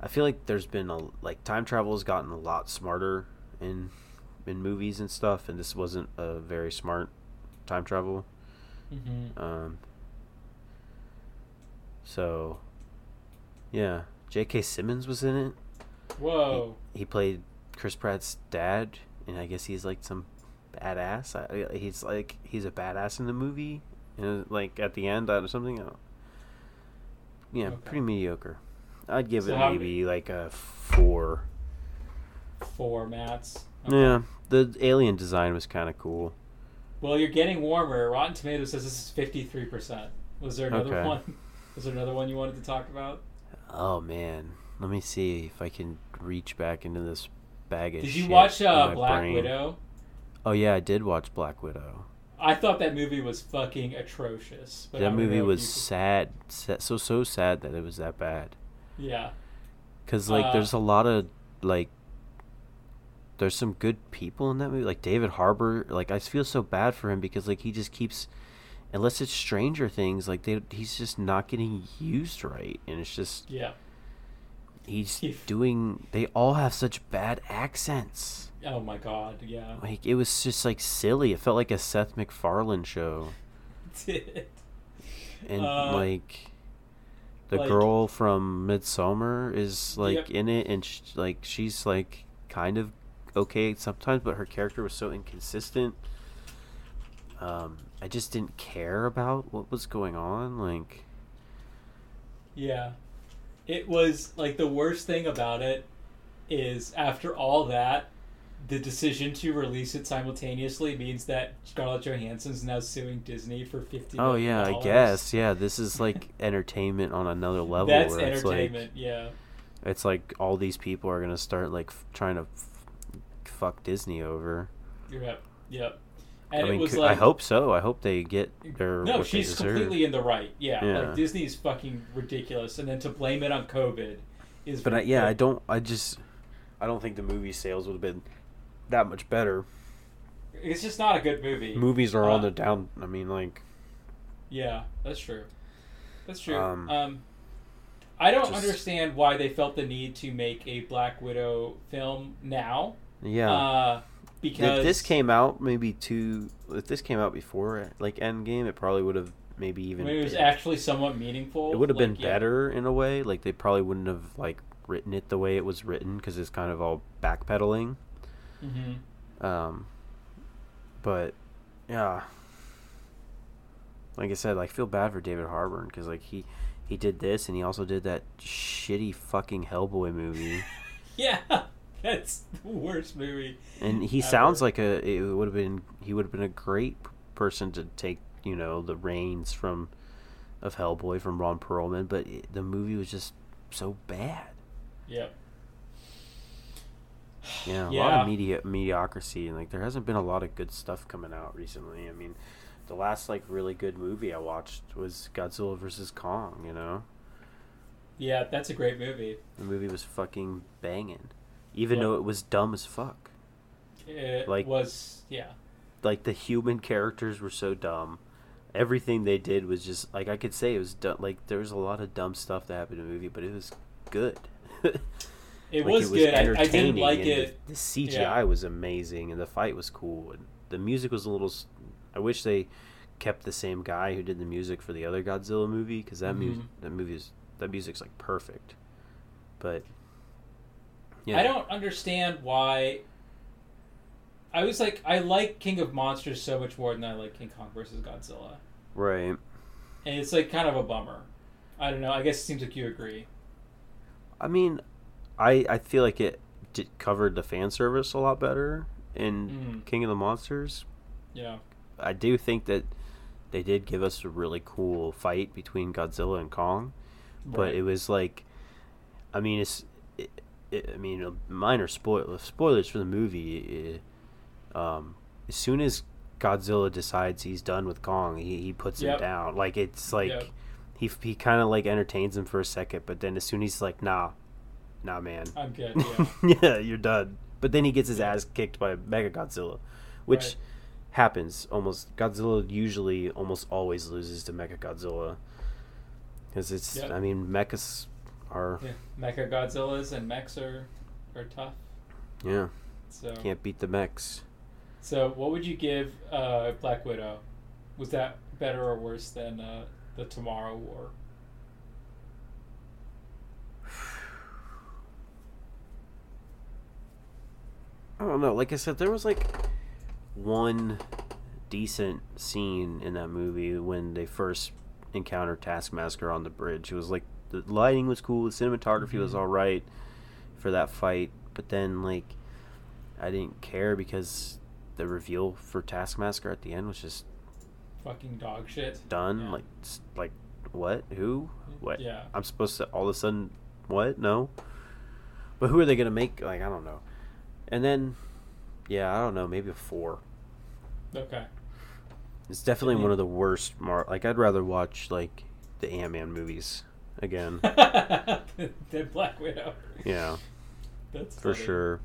i feel like there's been a like time travel has gotten a lot smarter in in movies and stuff and this wasn't a very smart time travel Mhm. um so yeah j.k simmons was in it Whoa. he played chris pratt's dad and i guess he's like some badass I, he's like he's a badass in the movie and like at the end or something I yeah Okay. pretty mediocre i'd give So it maybe like a four Four mats. yeah the alien design was kind of cool Well, you're getting warmer. Rotten Tomatoes says this is 53%. Was there another Okay. one? *laughs* Was there another one you wanted to talk about? oh man let me see if i can reach back into this bag of Did you watch uh, Black brain. Widow? oh yeah i did watch black widow I thought that movie was fucking atrocious. But that movie was could- sad, sad so so sad that it was that bad Yeah. Cause like Uh, there's a lot of like there's some good people in that movie. Like David Harbour, like I feel so bad for him because like he just keeps unless it's Stranger Things, like they he's just not getting used right. And it's just Yeah. he's He- doing they all have such bad accents. Oh my god. Yeah. Like it was just like silly. It felt like a Seth MacFarlane show. *laughs* Did. And Uh, like the like- girl from Midsommar is like Yep. in it, and sh- like she's like kind of okay sometimes, but her character was so inconsistent. Um, I just didn't care about what was going on. Like, Yeah. It was like the worst thing about it is after all that, the decision to release it simultaneously means that Scarlett Johansson's now suing Disney for fifty. Oh yeah, I guess yeah. This is like *laughs* entertainment on another level. That's where it's like entertainment. yeah. it's like all these people are gonna start like f- trying to fuck Disney over. Yep. Yep. And I mean, it was c- like I hope so. I hope they get their No, she's completely in the right. Yeah, Yeah. like Disney's fucking ridiculous, and then to blame it on COVID is. But I, yeah, I don't. I just, I don't think the movie sales would have been that much better. It's just not a good movie. Movies are on Uh, the down. I mean, like, Yeah, that's true. That's true. Um, Um, I don't just- understand why they felt the need to make a Black Widow film now. Yeah. Uh, because if this came out maybe two, if this came out before like Endgame, it probably would have maybe even. it was been- actually somewhat meaningful, it would have been like, yeah. better in a way. Like they probably wouldn't have like written it the way it was written because it's kind of all backpedaling. Mhm. Um, but yeah, like I said, I feel bad for David Harbour because like he he did this and he also did that shitty fucking Hellboy movie, *laughs* Yeah, that's the worst movie. and he Ever. sounds like a it would have been he would have been a great person to take you know the reins from of Hellboy from Ron Perlman, but it, the movie was just so bad. Yep. *sighs* Yeah, a lot of media mediocrity, and like there hasn't been a lot of good stuff coming out recently. I mean, the last like really good movie I watched was Godzilla vs Kong. You know, Yeah, that's a great movie. the movie was fucking banging, even Yeah. though it was dumb as fuck. It Like- was yeah. Like the human characters were so dumb. Everything they did was just like I could say it was dumb. Like there was a lot of dumb stuff that happened in the movie, but it was good. It Like, was good. I, I didn't like it. The, the CGI Yeah. was amazing, and the fight was cool, and the music was a little. I wish they kept the same guy who did the music for the other Godzilla movie because that Mhm. that movie is that music's like perfect. But yeah, I don't understand why. I was like, I like King of Monsters so much more than I like King Kong versus Godzilla, right. and it's like kind of a bummer. I don't know. I guess it seems like you agree. I mean, I I feel like it did, covered the fan service a lot better in Mhm. King of the Monsters. Yeah. I do think that they did give us a really cool fight between Godzilla and Kong, but Right. it was like, I mean, it's, it, it, I mean, a minor spoil spoilers for the movie. eh, um, as soon as Godzilla decides he's done with Kong, he, he puts Yep. him down. Like it's like Yep. he he kind of like entertains him for a second, but then as soon as he's like, nah, nah, man, I'm good. *laughs* Yeah. yeah, you're done. But then he gets his ass kicked by Mecha Godzilla, which Right. happens almost. Godzilla usually almost always loses to Mecha Godzilla because it's. Yep. I mean, mechas are yeah. Mecha Godzillas and mechs are are tough. yeah So can't beat the mechs. so what would you give uh, Black Widow? Was that better or worse than uh, the Tomorrow War? *sighs* I don't know. Like I said, there was like one decent scene in that movie when they first encountered Taskmaster on the bridge. It was like the lighting was cool, the cinematography was Mhm. all right for that fight, but then like I didn't care because the reveal for Taskmaster at the end was just Fucking dog shit. done. Yeah. Like, like what? Who? What? Yeah. I'm supposed to all of a sudden what? No. But who are they gonna make? Like I don't know. And then, yeah, I don't know. Maybe a four. Okay. It's definitely Yeah. one of the worst. Mar- like I'd rather watch like the Ant Man movies again. *laughs* than Black Widow. yeah, That's for funny. sure.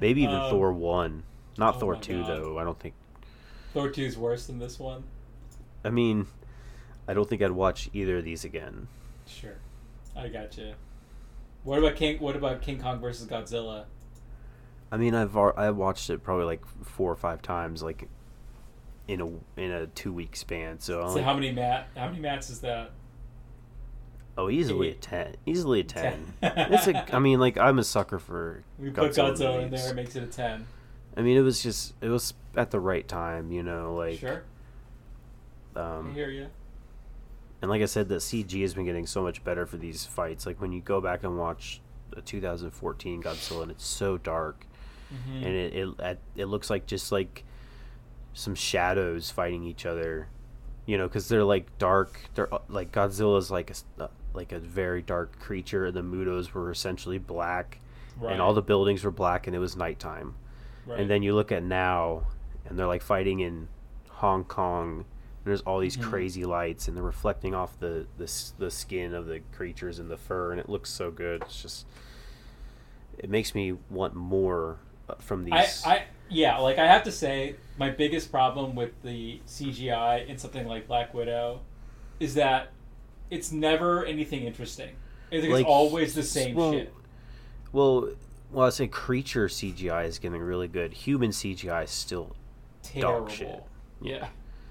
Maybe even Um, Thor one, not oh Thor two God. though. I don't think. Thor 2 is worse than this one. I mean, I don't think I'd watch either of these again. Sure. I got you. What about King? What about King Kong versus Godzilla? I mean, I've I watched it probably like four or five times, like in a in a two week span. So, So like, how many mat? How many mats is that? Oh, easily a ten, easily a ten. Ten. *laughs* it's a. I mean, like I'm a sucker for. We put Godzilla Godzilla in there, makes it a ten. I mean, it was just it was at the right time, you know, like sure. I um, hear you. and like I said, the CG has been getting so much better for these fights. Like when you go back and watch the 2014 Godzilla, and it's so dark, Mhm. and it it it looks like just like some shadows fighting each other, you know, because they're like dark. They're uh, like Godzilla's like a uh, like a very dark creature, and the MUTOs were essentially black, right. and all the buildings were black, and it was nighttime. right. And then you look at now, and they're like fighting in Hong Kong. And there's all these Mhm. crazy lights, and they're reflecting off the, the the skin of the creatures and the fur, and it looks so good. It's just, it makes me want more uh, from I, these. I yeah, like I have to say, my biggest problem with the CGI in something like Black Widow is that it's never anything interesting. I think Like, it's always the same well, shit. well, well, I say creature CGI is getting really good. Human CGI is still Terrible. dog shit. Yeah,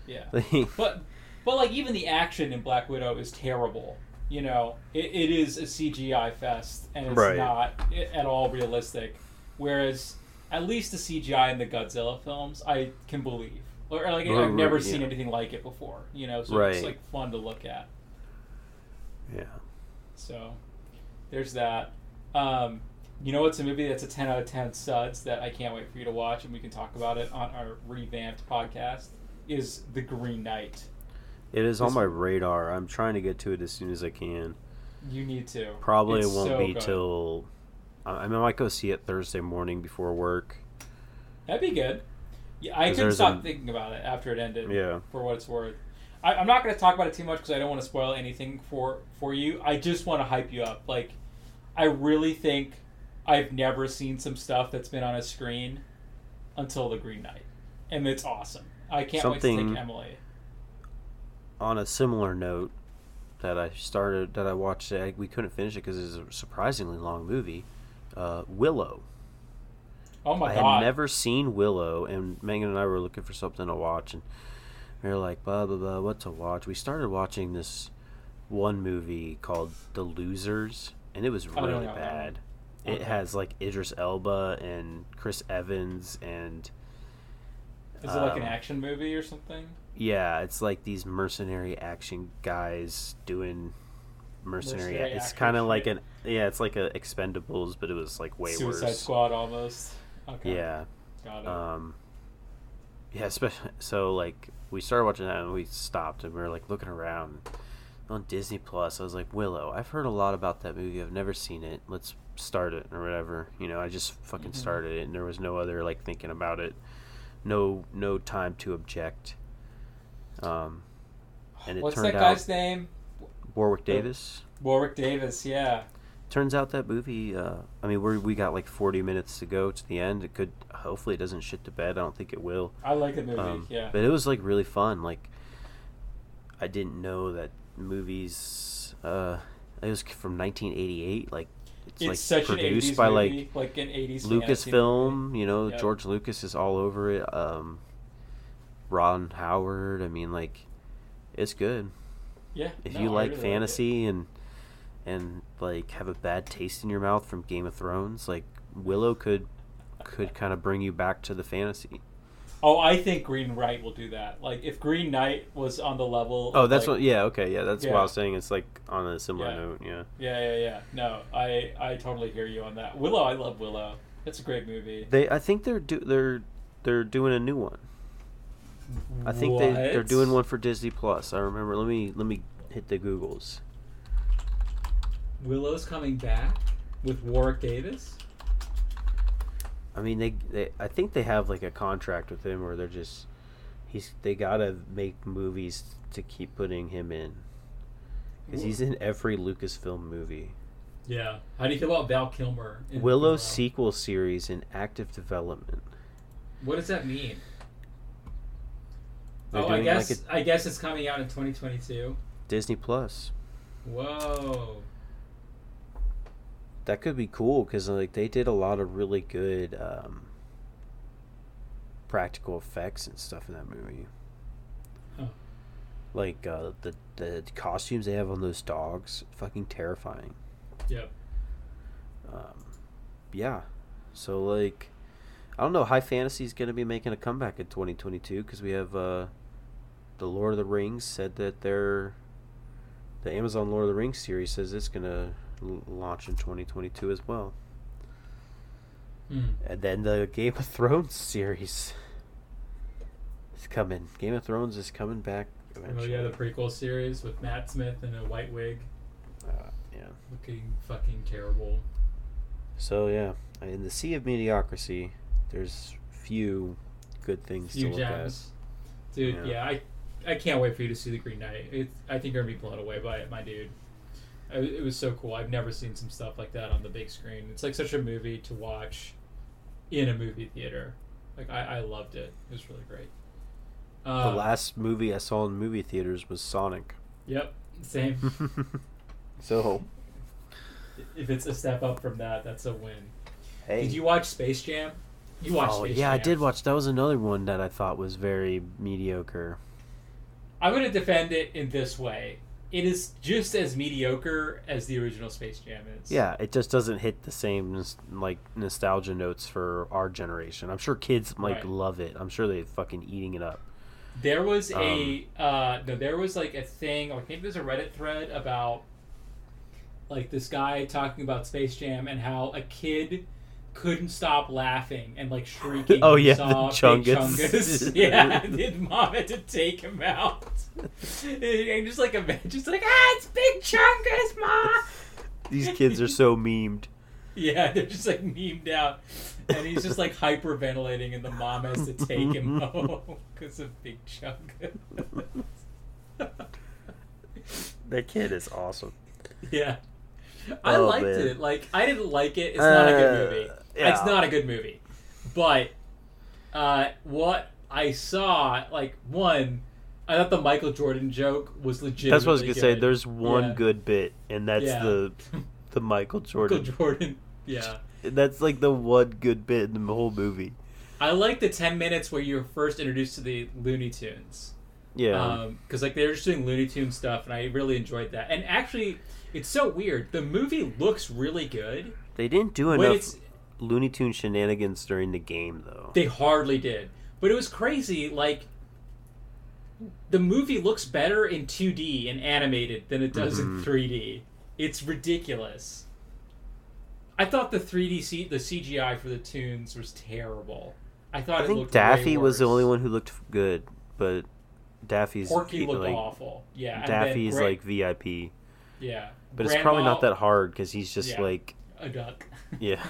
yeah. *laughs* like, But but like even the action in Black Widow is terrible. You know, it, it is a CGI fest, and it's Right. not at all realistic. Whereas at least the CGI in the Godzilla films, I can believe, or, like I've never right, seen anything like it before. You know, so it's like fun to look at. Yeah. So there's that. Um, you know what's a movie that's a 10 out of 10 suds that I can't wait for you to watch and we can talk about it on our revamped podcast is The Green Knight. It is on my radar. I'm trying to get to it as soon as I can. You need to. Probably It's won't so be good. till. I I mean, I might go see it Thursday morning before work. That'd be good. Yeah, I couldn't stop a- thinking about it after it ended. Yeah. For what it's worth, I, I'm not going to talk about it too much because I don't want to spoil anything for for you. I just want to hype you up. Like, I really think I've never seen some stuff that's been on a screen until The Green Knight, and it's awesome. I can't wait to Something- take Emily. On a similar note, that I started, that I watched, I, we couldn't finish it because it's a surprisingly long movie. Uh, Willow. Oh my I god! I had never seen Willow, and Megan and I were looking for something to watch, and we were like, blah blah blah, what to watch? We started watching this one movie called The Losers, and it was really know that bad. one. It has like Idris Elba and Chris Evans, and Is it like an um, action movie or something? yeah, it's like these mercenary action guys doing mercenary. Mercenary it's kind of like an yeah, it's like a Expendables, but it was like way Suicide worse. Suicide Squad almost. Okay. Yeah, Got it. Um, yeah, especially so like we started watching that and we stopped and we were like looking around on Disney Plus. I was like, Willow, I've heard a lot about that movie. I've never seen it. Let's start it or whatever. You know, I just fucking Mhm. started it and there was no other like thinking about it. No, no time to object. Um, and it What's turned that out guy's name? Warwick Davis. Warwick Davis. Yeah. Turns out that movie. Uh, I mean, we we got like forty minutes to go to the end. It could hopefully it doesn't shit to bed. I don't think it will. I like the movie. Um, yeah. But it was like really fun. Like I didn't know that movies. Uh, it was from 1988. Like it's, It's like produced an 80s by movie, like an 80s. Lucasfilm. You know, Yep. George Lucas is all over it. Um, Ron Howard. I mean, like it's good. Yeah. If no, you like really fantasy and and like have a bad taste in your mouth from Game of Thrones, like Willow could could kind of bring you back to the fantasy. Oh, I think Green Knight will do that. Like if Green Knight was on the level. Oh, that's like- what. Yeah, okay, yeah, that's what I was saying. It's like on a similar Yeah. note. Yeah. Yeah, yeah, yeah. No, I I totally hear you on that. Willow, I love Willow. It's a great movie. They, I think they're do they're they're doing a new one. I think they they're doing one for Disney Plus. I remember. Let me let me hit the Googles. Willow's coming back with Warwick Davis. I mean, they, they I think they have like a contract with him where they're just he's they gotta make movies to keep putting him in because he's in every Lucasfilm movie. Yeah. How do you feel about Val Kilmer? in Willow sequel series in active development. What does that mean? They're oh, I guess like, I guess it's coming out in 2022. Disney Plus. Whoa. That could be cool because like they did a lot of really good um, practical effects and stuff in that movie. Huh. Like uh, the the costumes they have on those dogs, fucking terrifying. Yep. Um, yeah, so like, I don't know. High Fantasy is gonna be making a comeback in 2022 because we have uh, the Lord of the Rings said that they're the Amazon Lord of the Rings series says it's gonna l- launch in 2022 as well. Hmm. And then the Game of Thrones series is coming. Game of Thrones is coming back eventually. Oh yeah, the prequel series with Matt Smith in a white wig, Uh, yeah. looking fucking terrible. So yeah, in the sea of mediocrity, there's few good things Few to look gems. Dude, Yeah. yeah. I I can't wait for you to see the Green Knight. It, I think you're gonna be blown away by it, my dude. I, it was so cool. I've never seen some stuff like that on the big screen. It's like such a movie to watch in a movie theater. Like I, I loved it. It was really great. Um, the last movie I saw in movie theaters was Sonic. Yep. Same. *laughs* so *laughs* if it's a step up from that, that's a win. hey, Did you watch Space Jam? You watched oh Space yeah, I did watch. That was another one that I thought was very mediocre. I'm going to defend it in this way. It is just as mediocre as the original Space Jam is. Yeah, it just doesn't hit the same like nostalgia notes for our generation. I'm sure kids like Right. love it. I'm sure they're fucking eating it up. There was a Um, uh, no, there was like a thing, or maybe there's a Reddit thread about like this guy talking about Space Jam and how a kid couldn't stop laughing and like shrieking. Oh, when he yeah, saw the Big Chungus. Chungus. *laughs* *laughs* yeah, and his mom had to take him out. *laughs* and just like imagine, just like ah, it's Big Chungus, mom. These kids are so memed. Yeah, they're just like memed out, and he's just like hyperventilating, and the mom has to take him home because of Big Chungus. That kid is awesome. yeah, I Oh, liked man. it. Like I didn't like it. It's not a good Uh, movie. Yeah. It's not a good movie. But uh, what I saw, like one, I thought the Michael Jordan joke was legit. That's what I was gonna say. There's one Yeah. good bit, and that's Yeah. the *laughs* the Michael Jordan. Michael Jordan. Yeah. *laughs* That's like the one good bit in the whole movie. I like the ten minutes where you're first introduced to the Looney Tunes. Yeah. because like they're just doing Looney Tune stuff, and I really enjoyed that. And actually, it's so weird. The movie looks really good. they didn't do enough Looney Tune shenanigans during the game, though. they hardly did, but it was crazy. Like the movie looks better in 2D and animated than it does in Mhm. 3D. It's ridiculous. I thought the 3D C- the CGI for the tunes was terrible. I thought I it think looked Daffy was the only one who looked good, but Daffy's Porky looked like awful. Yeah, Daffy's Gra- like VIP, yeah, but it's probably not that hard because he's just Yeah. like a duck. *laughs* yeah.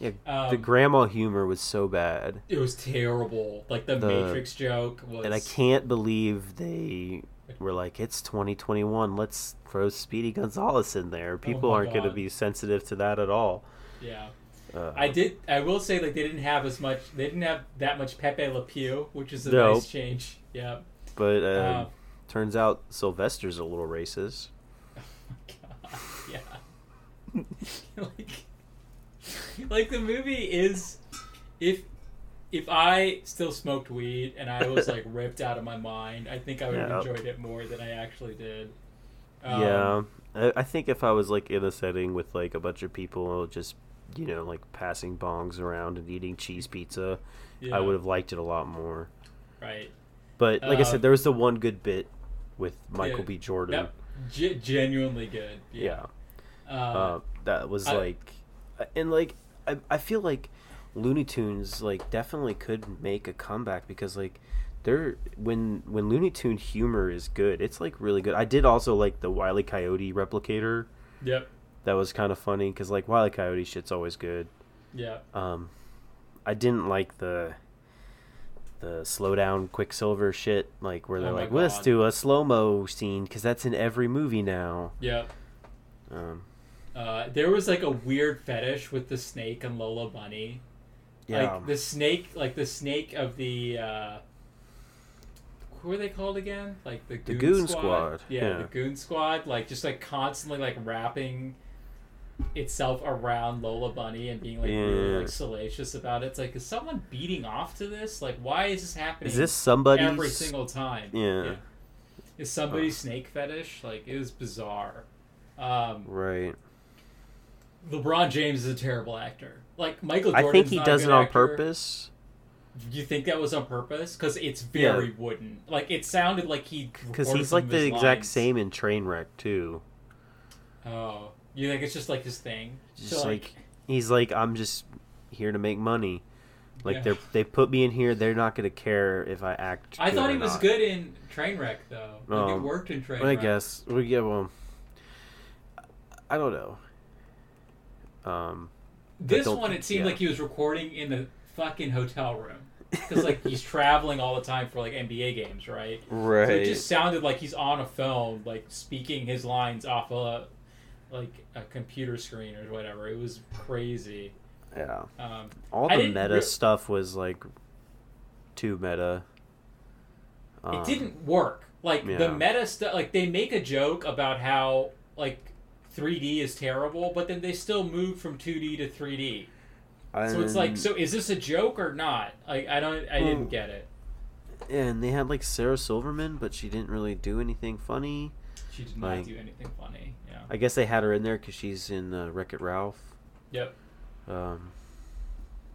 Yeah, Um, the grandma humor was so bad, It was terrible. Like the, The- Matrix joke was. and I can't believe they were like, "It's 2021, let's throw Speedy Gonzales in there." People Oh aren't going to be sensitive to that at all. Yeah, Uh, I did. I will say like they didn't have as much. They didn't have that much Pepe Le Pew, which is a No. nice change. Yeah. but uh, Uh, turns out Sylvester's a little racist. *laughs* Oh my God, *laughs* yeah. *laughs* like, *laughs* like the movie is, if if I still smoked weed and I was like *laughs* ripped out of my mind, I think I would Yeah. have enjoyed it more than I actually did. Um, yeah, I, I think if I was like in a setting with like a bunch of people just you know like passing bongs around and eating cheese pizza, yeah, I would have liked it a lot more. Right. But like I Uh, said, there was the one good bit with Michael Yeah, B. Jordan. That ge- genuinely good. yeah, Uh, uh, that was I- like, and like I, I feel like Looney Tunes like definitely could make a comeback because like they're when when Looney Tune humor is good, it's like really good. I did also like the Wile E. Coyote replicator. yep. That was kind of funny because like Wile E. Coyote shit's always good. Yeah. Um, I didn't like the the slow down Quicksilver shit, like where Oh they're my like, let's do a slow mo scene because that's in every movie now. Yeah. Um, Uh, there was like a weird fetish with the snake and Lola Bunny. yeah, Like the snake, like the snake of the. Uh, who are they called again? Like the The Goon, Goon Squad. Squad, Yeah, yeah. the Goon Squad. Like just like constantly like wrapping itself around Lola Bunny and being like really like salacious about it. It's like is someone beating off to this? Like why is this happening? is this somebody every single time? Yeah. Is somebody's snake fetish? Like it was bizarre. Um, Right. LeBron James is a terrible actor. Like Michael Jordan. I think he does it on actor. purpose. You think that was on purpose? Because it's very wooden. Like it sounded like he Because he's like the exact lines. same in Trainwreck too. Oh, you think it's just like his thing? Just So, like he's like, I'm just here to make money. Like Yeah. they're they put me in here. They're not gonna care if I act. I thought he was not. good in Trainwreck though. Like it Um, worked in Trainwreck. I guess. Well, yeah. Well, I don't know. Um, This one, it seemed yeah. like he was recording in the fucking hotel room because like he's *laughs* traveling all the time for like NBA games, right? right. So it just sounded like he's on a phone, like speaking his lines off a like a computer screen or whatever. It was crazy. yeah. Um, All the meta re- stuff was like too meta. Um, it didn't work. Like the meta stuff, like they make a joke about how like 3D is terrible, but then they still move from 2D to 3D. So it's like, so is this a joke or not? Like I don't, I Well, didn't get it. and they had like Sarah Silverman, but she didn't really do anything funny. She did not like- do anything funny. Yeah. I guess they had her in there because she's in uh, Wreck It Ralph. Yep. Um,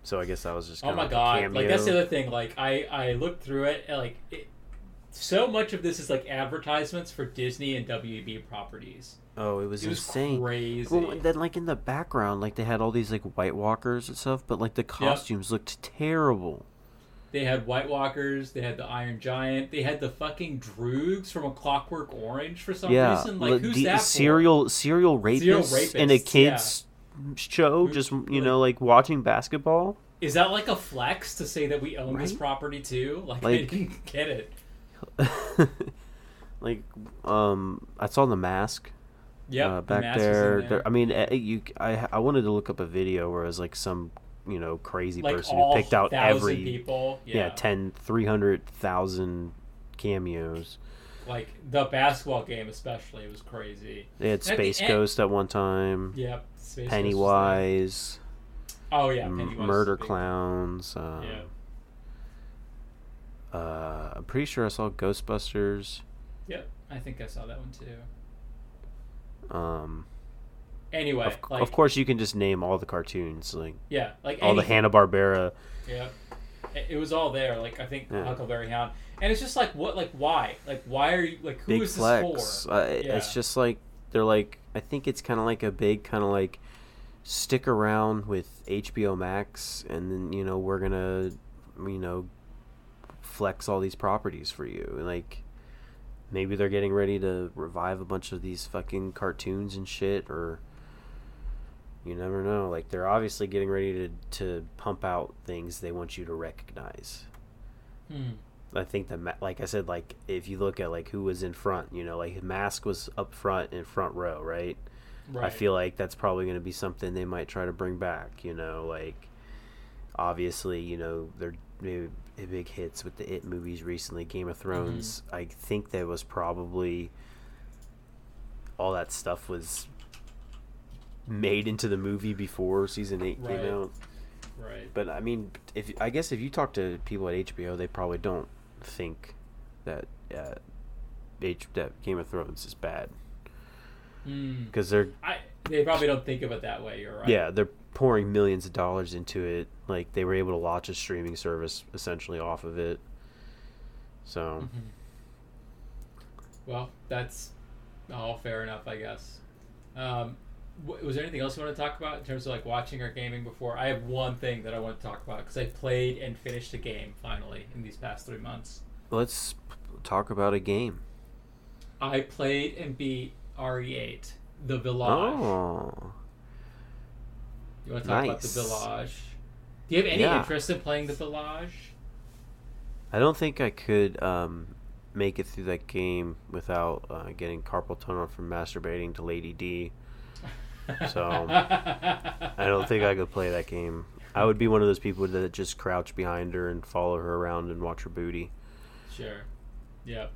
so I guess that was just. Oh my like god! Like that's the other thing. Like I, I looked through it. And, like it, so much of this is like advertisements for Disney and WB properties. Oh, it was It was insane. crazy. Well, then like in the background, like they had all these like White Walkers and stuff, but like the costumes looked terrible. They had White Walkers. They had the Iron Giant. They had the fucking Droogs from A Clockwork Orange for some yeah, reason. Like like, who's the that? for? serial serial rapists, in a kids show, Who- just you like- know, like watching basketball. Is that like a flex to say that we own this property too? *laughs* Like, I didn't get it. *laughs* like, um, I saw the mask. Yep. uh, back in there. there. I mean, eh, you. I I wanted to look up a video where it was like some you know crazy like person who picked out every people. yeah, Yeah. 10 300,000 cameos. Like the basketball game, especially, was crazy. They had the Space Ghost at one time. Yep. Space Ghost. Pennywise, Oh yeah, Pennywise Murder. Clowns. Um, Yeah. uh, I'm pretty sure I saw Ghostbusters. Yep. I think I saw that one too. Um, Anyway, of, like of course, you can just name all the cartoons, like yeah, like all the. Hanna Barbera. Yeah. It it was all there. Like I think Yeah. Huckleberry Hound, and it's just like what, like why, like why are you like who Big is Flex. this for? Uh, Yeah. It's just like they're like. I think it's kind of like a big kind of like stick around with HBO Max, and then you know we're gonna, you know, flex all these properties for you. Like maybe they're getting ready to revive a bunch of these fucking cartoons and shit, or you never know. Like they're obviously getting ready to to pump out things they want you to recognize. Hmm. I think the ma- like I said, like if you look at like who was in front, you know, like Mask was up front in front row, right? Right. I feel like that's probably going to be something they might try to bring back. You know, like obviously, you know, they're maybe big hits with the It movies recently. Game of Thrones. I think that was probably all that stuff was made into the movie before season eight Right. came out. Right. But I mean, if I guess if you talk to people at HBO, they probably don't think that uh, H that Game of Thrones is bad Hmm. because they're I they probably don't think of it that way. You're right. yeah they're pouring millions of dollars into it. Like they were able to launch a streaming service essentially off of it. So Mhm. Well, that's all fair enough, I guess. Um, w- was there anything else you want to talk about in terms of like watching or gaming before? I have one thing that I want to talk about because I played and finished a game finally in these past three months. let's talk about a game. I played and beat RE8, The Village. Oh, you want to talk nice. about The Village? Do you have any Yeah. interest in playing The Village? I don't think I could um, make it through that game without uh, getting carpal tunnel from masturbating to Lady D. So, I don't think I could play that game. I would be one of those people that just crouch behind her and follow her around and watch her booty. Sure. Yep.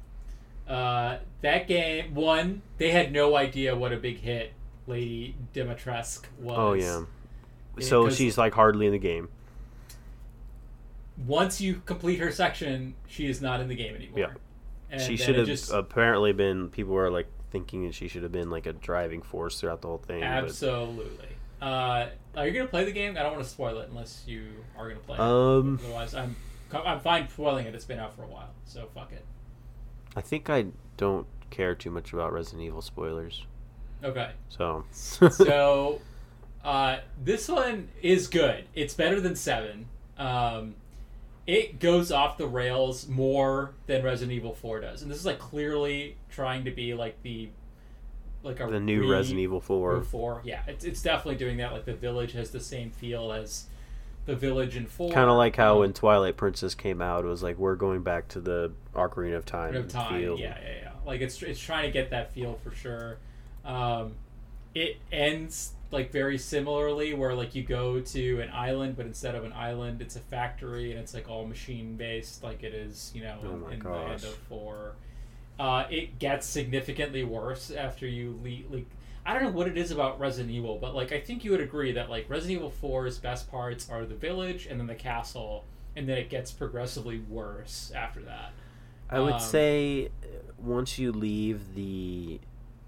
Uh, that game, one, they had no idea what a big hit Lady Dimitrescu was. Oh yeah. So 'cause- she's like hardly in the game. Once you complete her section, she is not in the game anymore. Yeah. And she then should it have just apparently been. People were like thinking that she should have been like a driving force throughout the whole thing. absolutely. Uh, are you gonna play the game? I don't want to spoil it unless you are gonna play it. Um, Otherwise, I'm I'm fine spoiling it. It's been out for a while, so fuck it. I think I don't care too much about Resident Evil spoilers. Okay. So. so *laughs* uh, this one is good. It's better than seven. Um, it goes off the rails more than Resident Evil Four does, and this is like clearly trying to be like the like a the new re- Resident Evil Four. Four. Yeah, it's it's definitely doing that. Like the village has the same feel as the village in Four. Kind of like how Um, when Twilight Princess came out, it was like we're going back to the Ocarina of Time, of time. feel. Yeah, yeah, yeah. Like it's it's trying to get that feel for sure. Um, it ends like very similarly, where like you go to an island, but instead of an island, it's a factory, and it's like all machine based, like it is, you know, Oh in, in the end of four. Uh, it gets significantly worse after you leave. Like I don't know what it is about Resident Evil, but like I think you would agree that like Resident Evil 4's best parts are the village and then the castle, and then it gets progressively worse after that. I would Um, say uh, once you leave the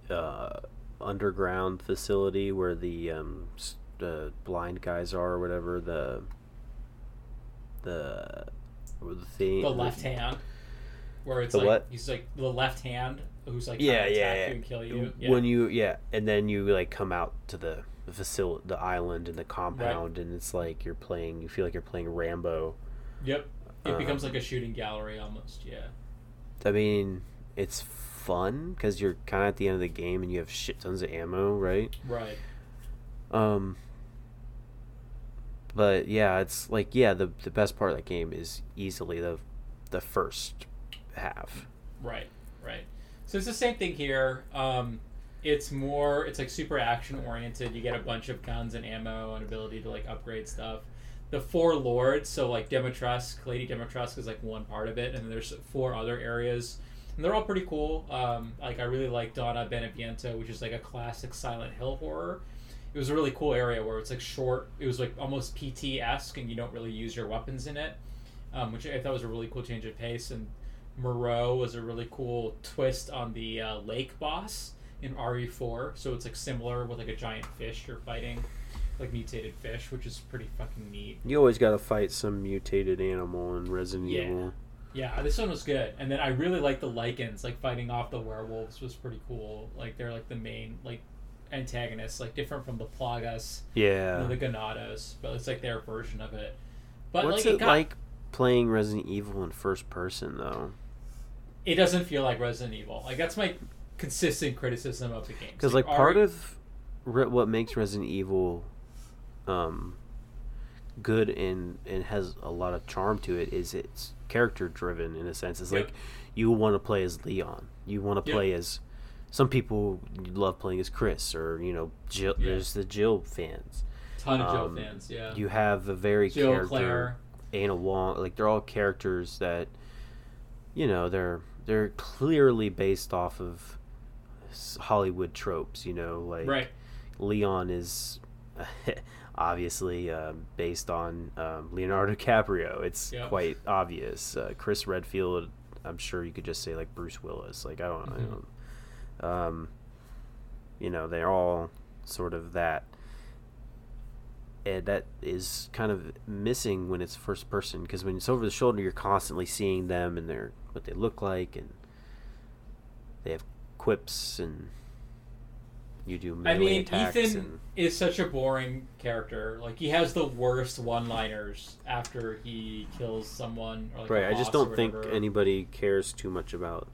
uh, underground facility where the um, the blind guys are, or whatever the the the thing the left hand, where it's The like what? he's like the left hand who's like Yeah, yeah, yeah. you and kill you. Yeah. when you yeah, and then you like come out to the the facility, the island, and the compound, and it's like you're playing. You feel like you're playing Rambo. yep, it uh, becomes like a shooting gallery almost. Yeah, I mean, it's fun because you're kind of at the end of the game and you have shit tons of ammo, right? right. Um, but yeah, it's like yeah, the the best part of that game is easily the the first half. Right, right. So it's the same thing here. Um, it's more, it's like super action oriented. You get a bunch of guns and ammo and ability to like upgrade stuff. The four lords, so like Dimitrescu, Lady Dimitrescu is like one part of it, and then there's four other areas, and they're all pretty cool. Um, like I really like Donna Beneviento, which is like a classic Silent Hill horror. It was a really cool area where it's like short. It was like almost PT esque, and you don't really use your weapons in it, um, which I thought was a really cool change of pace. And Moreau was a really cool twist on the uh, lake boss in RE4. So it's like similar with like a giant fish you're fighting, like mutated fish, which is pretty fucking neat. You always got to fight some mutated animal in Resident Yeah. Evil. Yeah, this one was good. And then I really like the lycans, like fighting off the werewolves was pretty cool. Like they're like the main like antagonists, like different from the Plagas, Yeah. the Ganados, but it's like their version of it. But What's like it got- like playing Resident Evil in first person though? It doesn't feel like Resident Evil. Like that's my consistent criticism of the game. Because like part of re- what makes Resident Evil, um, good and and has a lot of charm to it is it's character driven in a sense. It's Yep. like you want to play as Leon. You want to Yep. play as some people love playing as Chris or you know Jill. Yeah. There's the Jill fans. ton of Jill um, fans. Yeah, You have a very Jill character. Claire. Ada Wong, like they're all characters that, you know, they're they're clearly based off of Hollywood tropes. You know, like Right. Leon is *laughs* obviously uh, based on um, Leonardo *laughs* DiCaprio. It's Yep. quite obvious. Uh, Chris Redfield, I'm sure you could just say like Bruce Willis. Like I don't, I Mhm. don't um, you know, they're all sort of that. And that is kind of missing when it's first person because when it's over the shoulder, you're constantly seeing them and their what they look like, and they have quips and you do melee I mean, attacks Ethan and is such a boring character. Like he has the worst one-liners after he kills someone. Or like right. I just don't think anybody cares too much about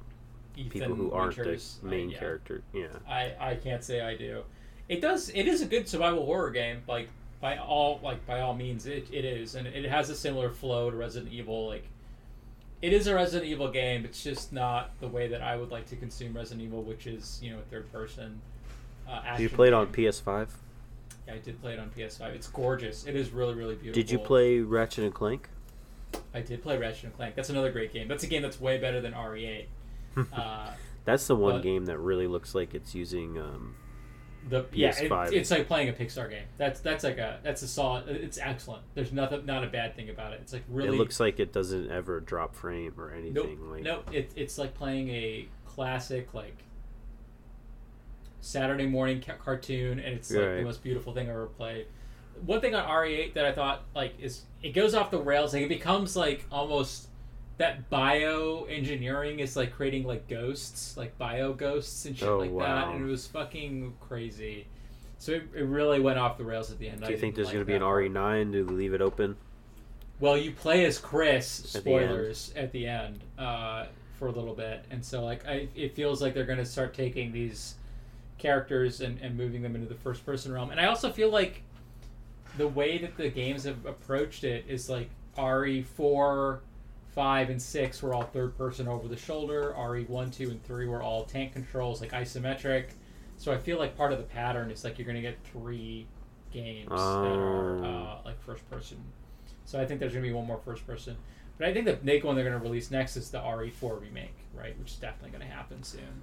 Ethan people who aren't the Winters, I- main yeah. character. Yeah, I, I can't say I do. It does. It is a good survival horror game. Like by all like by all means, it, it is, and it has a similar flow to Resident Evil. Like it is a Resident Evil game. It's just not the way that I would like to consume Resident Evil, which is you know third person. Uh, you played on game. PS5. Yeah, I did play it on PS5. It's gorgeous. It is really really beautiful. Did you play Ratchet and Clank? I did play Ratchet and Clank. That's another great game. That's a game that's way better than RE8. *laughs* Uh, That's the one but- game that really looks like it's using. Um, The yeah, it, PS5. it's like playing a Pixar game. That's that's like a that's a solid. It's excellent. There's nothing not a bad thing about it. It's like really It looks like it doesn't ever drop frame or nope anything. like nope. It, it's like playing a classic like Saturday morning ca- cartoon, and it's like the most beautiful thing I've ever played. One thing on RE8 that I thought like is it goes off the rails. Like it becomes like almost that bioengineering is like creating like ghosts, like bio ghosts and shit Oh, like that, and it was fucking crazy. So it, it really went off the rails at the end. Do I you think didn't there's going to be an. RE9? Do they leave it open? Well, you play as Chris. At the end. Spoilers at the end uh, for a little bit, and so like I, it feels like they're going to start taking these characters and, and moving them into the first person realm. And I also feel like the way that the games have approached it is like RE four, five, and six were all third person over the shoulder. RE one, two, and three were all tank controls, like isometric. So I feel like part of the pattern is like you're going to get three games that are Oh. uh, like first person. So I think there's going to be one more first person. But I think the big one they're going to release next is the RE4 remake, right? Which is definitely going to happen soon.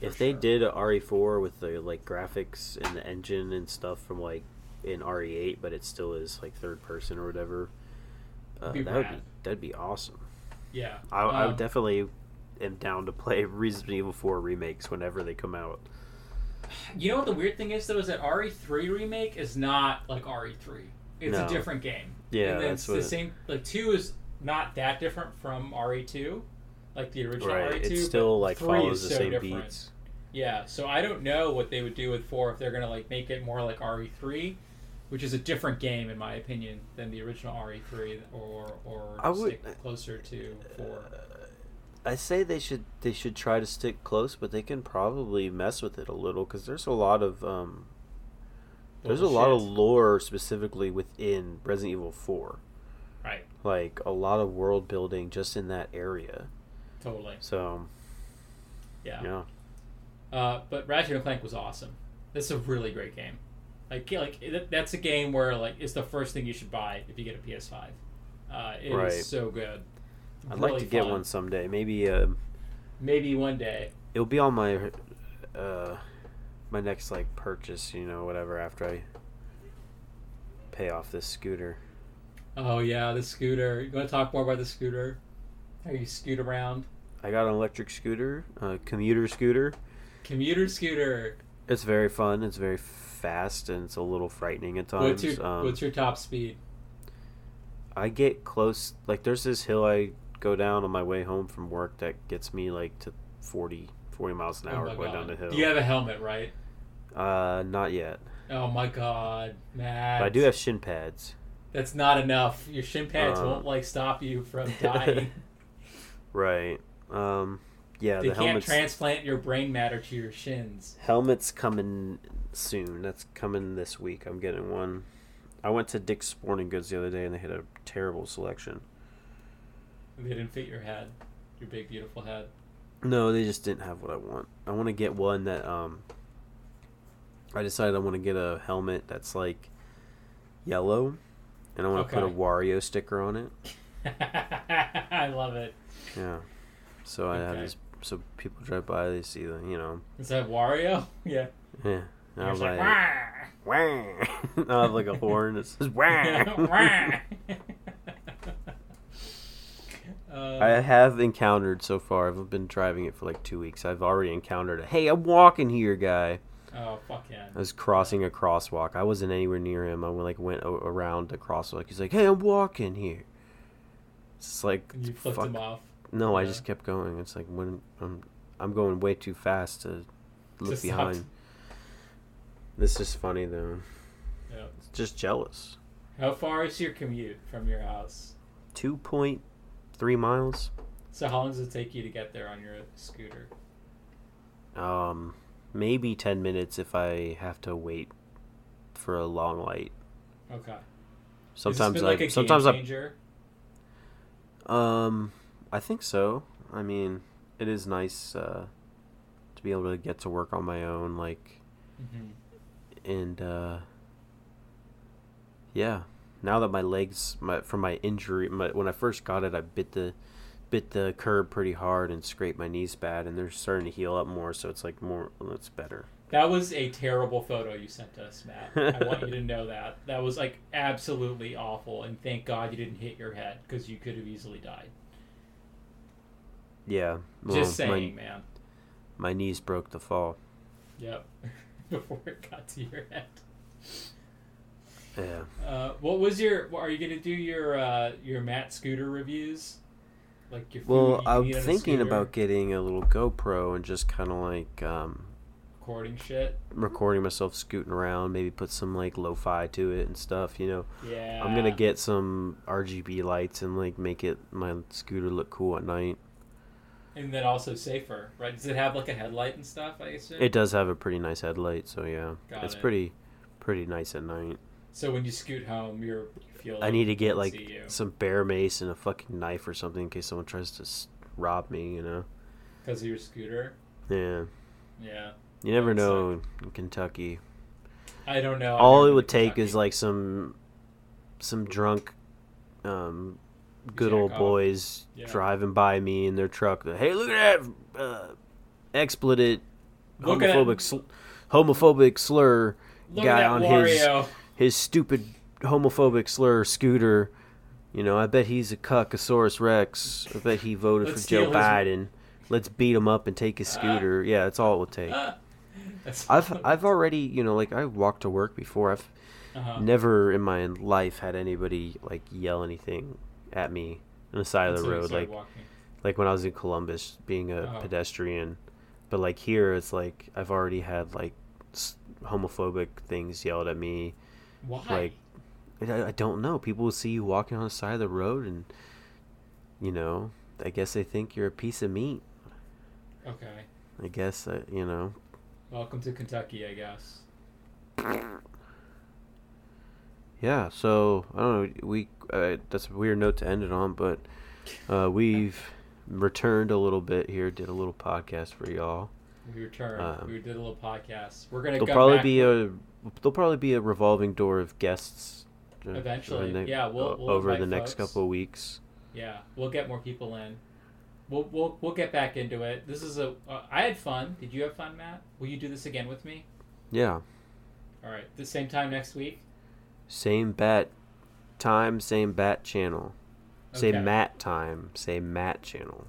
If For they sure. did a RE4 with the like graphics and the engine and stuff from like in RE8, but it still is like third person or whatever, uh, Be that would be that'd be awesome. Yeah. I, I Um, would definitely am down to play *laughs* Resident Evil 4 remakes whenever they come out. You know what the weird thing is though is that RE3 remake is not like RE3. It's No. a different game. Yeah, and that's it's the same. Like two is not that different from RE2, like the original Right, RE2. it still like follows the so same different. beats. Yeah, so I don't know what they would do with four if they're gonna like make it more like RE3, which is a different game in my opinion than the original RE3, or or I would- stick closer to four. I say they should they should try to stick close, but they can probably mess with it a little because there's a lot of um, there's a lot of lore specifically within Resident Evil 4. right, Like a lot of world building just in that area. Totally, So yeah. yeah, Uh, but Ratchet and Clank was awesome. It's a really great game. Like like it, that's a game where like it's the first thing you should buy if you get a PS5. Uh, it is Right. so good. I'd Really like to get one someday. Maybe um, Maybe one day. it'll be on my uh, my next like purchase. You know, whatever after I pay off this scooter. Oh yeah, the scooter. You want to talk more about the scooter? How you scoot around? I got an electric scooter, a commuter scooter. Commuter scooter. It's very fun. It's very fast, and it's a little frightening at times. What's your um, What's your top speed? I get close. Like, there's this hill I go down on my way home from work that gets me like to 40, 40 miles an Oh hour my going God. down the hill. You have a helmet, right? Uh, not yet. Oh my god, Matt. But I do have shin pads. That's not enough. Your shin pads Uh. won't like stop you from dying. *laughs* Right. Um, yeah, they the can't transplant your brain matter to your shins. helmet's coming soon. That's coming this week. I'm getting one. I went to Dick's Sporting Goods the other day and they had a terrible selection. They didn't fit your head, your big beautiful head. No, they just didn't have what I want. I want to get one that um I decided I want to get a helmet that's like yellow and I want to put a Wario sticker on it. *laughs* I love it. Yeah. So I have Okay. this so people drive by they see the, you know, Is that Wario? *laughs* Yeah. yeah. And I was just like, "Wah!" wah. *laughs* I have like a horn that says wah. *laughs* Wah! Uh, I have encountered so far. I've been driving it for like two weeks. I've already encountered a hey, I'm walking here guy. oh fuck yeah! I was crossing a crosswalk. I wasn't anywhere near him. I went, like went around the crosswalk. He's like, "Hey, I'm walking here." It's like You flipped fuck. him off. No, I just kept going. It's like when I'm I'm going way too fast to look Just behind. stopped. This is funny though. Yeah. It's just jealous. How far is your commute from your house? Two point three miles. So how long does it take you to get there on your scooter? Um, maybe ten minutes if I have to wait for a long light. Okay. Sometimes I like a sometimes I? Um, I think so. I mean, it is nice uh, to be able to get to work on my own, like, hmm and uh, yeah. Now that my legs, my from my injury, my, when I first got it, I bit the bit the curb pretty hard and scraped my knees bad, and they're starting to heal up more, so it's like more, it's better. That was a terrible photo you sent us, Matt. I want you to know that. That was like absolutely awful, and thank God you didn't hit your head because you could have easily died. Yeah. well, Just saying, my, man. my knees broke the fall. Yep. *laughs* Before it got to your head. Yeah. Uh, what was your? Are you gonna do your uh, your Matt scooter reviews? Like your Well, I'm eat on a thinking about getting a little GoPro and just kind of like um, recording shit. recording myself scooting around, maybe put some like lo-fi to it and stuff, you know. Yeah. I'm gonna get some RGB lights and like make it my scooter look cool at night. And then also safer, right? Does it have like a headlight and stuff? I assume. It does have a pretty nice headlight, so yeah, Got it's it. pretty pretty nice at night. So when you scoot home, you're you feel. I need to get like some bear mace and a fucking knife or something in case someone tries to rob me, you know. because of your scooter. Yeah, Yeah. you never know in Kentucky. I don't know. All it would take is like some some drunk um good old off. boys Yeah. driving by me in their truck. Hey, look at that uh, expletive homophobic sl- homophobic slur Look guy on that his his stupid homophobic slur scooter. You know, I bet he's a cuckosaurus rex. I bet he voted for Joe his- Biden. Let's beat him up and take his scooter. *laughs* yeah, that's all it would take. *laughs* That's I've I've already you know like I walked to work before. I've uh-huh. never in my life had anybody like yell anything at me on the side of the road like walking. like when I was in Columbus being a Oh. pedestrian. But like here it's like I've already had like homophobic things yelled at me. Why? like, I, I don't know. People will see you walking on the side of the road and you know, I guess they think you're a piece of meat. okay. I guess uh, you know. Welcome to Kentucky, I guess. *laughs* Yeah, so I don't know. We uh, that's a weird note to end it on, but uh, we've returned a little bit here. Did a little podcast for y'all. We returned. Um, we did a little podcast. We're gonna There'll go probably back be a there'll probably be a revolving door of guests. uh, Eventually, the yeah, we'll- we'll over the invite next folks. couple of weeks. Yeah, we'll get more people in. We'll we'll we'll get back into it. This is a. Uh, I had fun. Did you have fun, Matt? Will you do this again with me? Yeah, All right, the same time next week. Same bat time, same bat channel. Say Okay. Matt time, say Matt channel.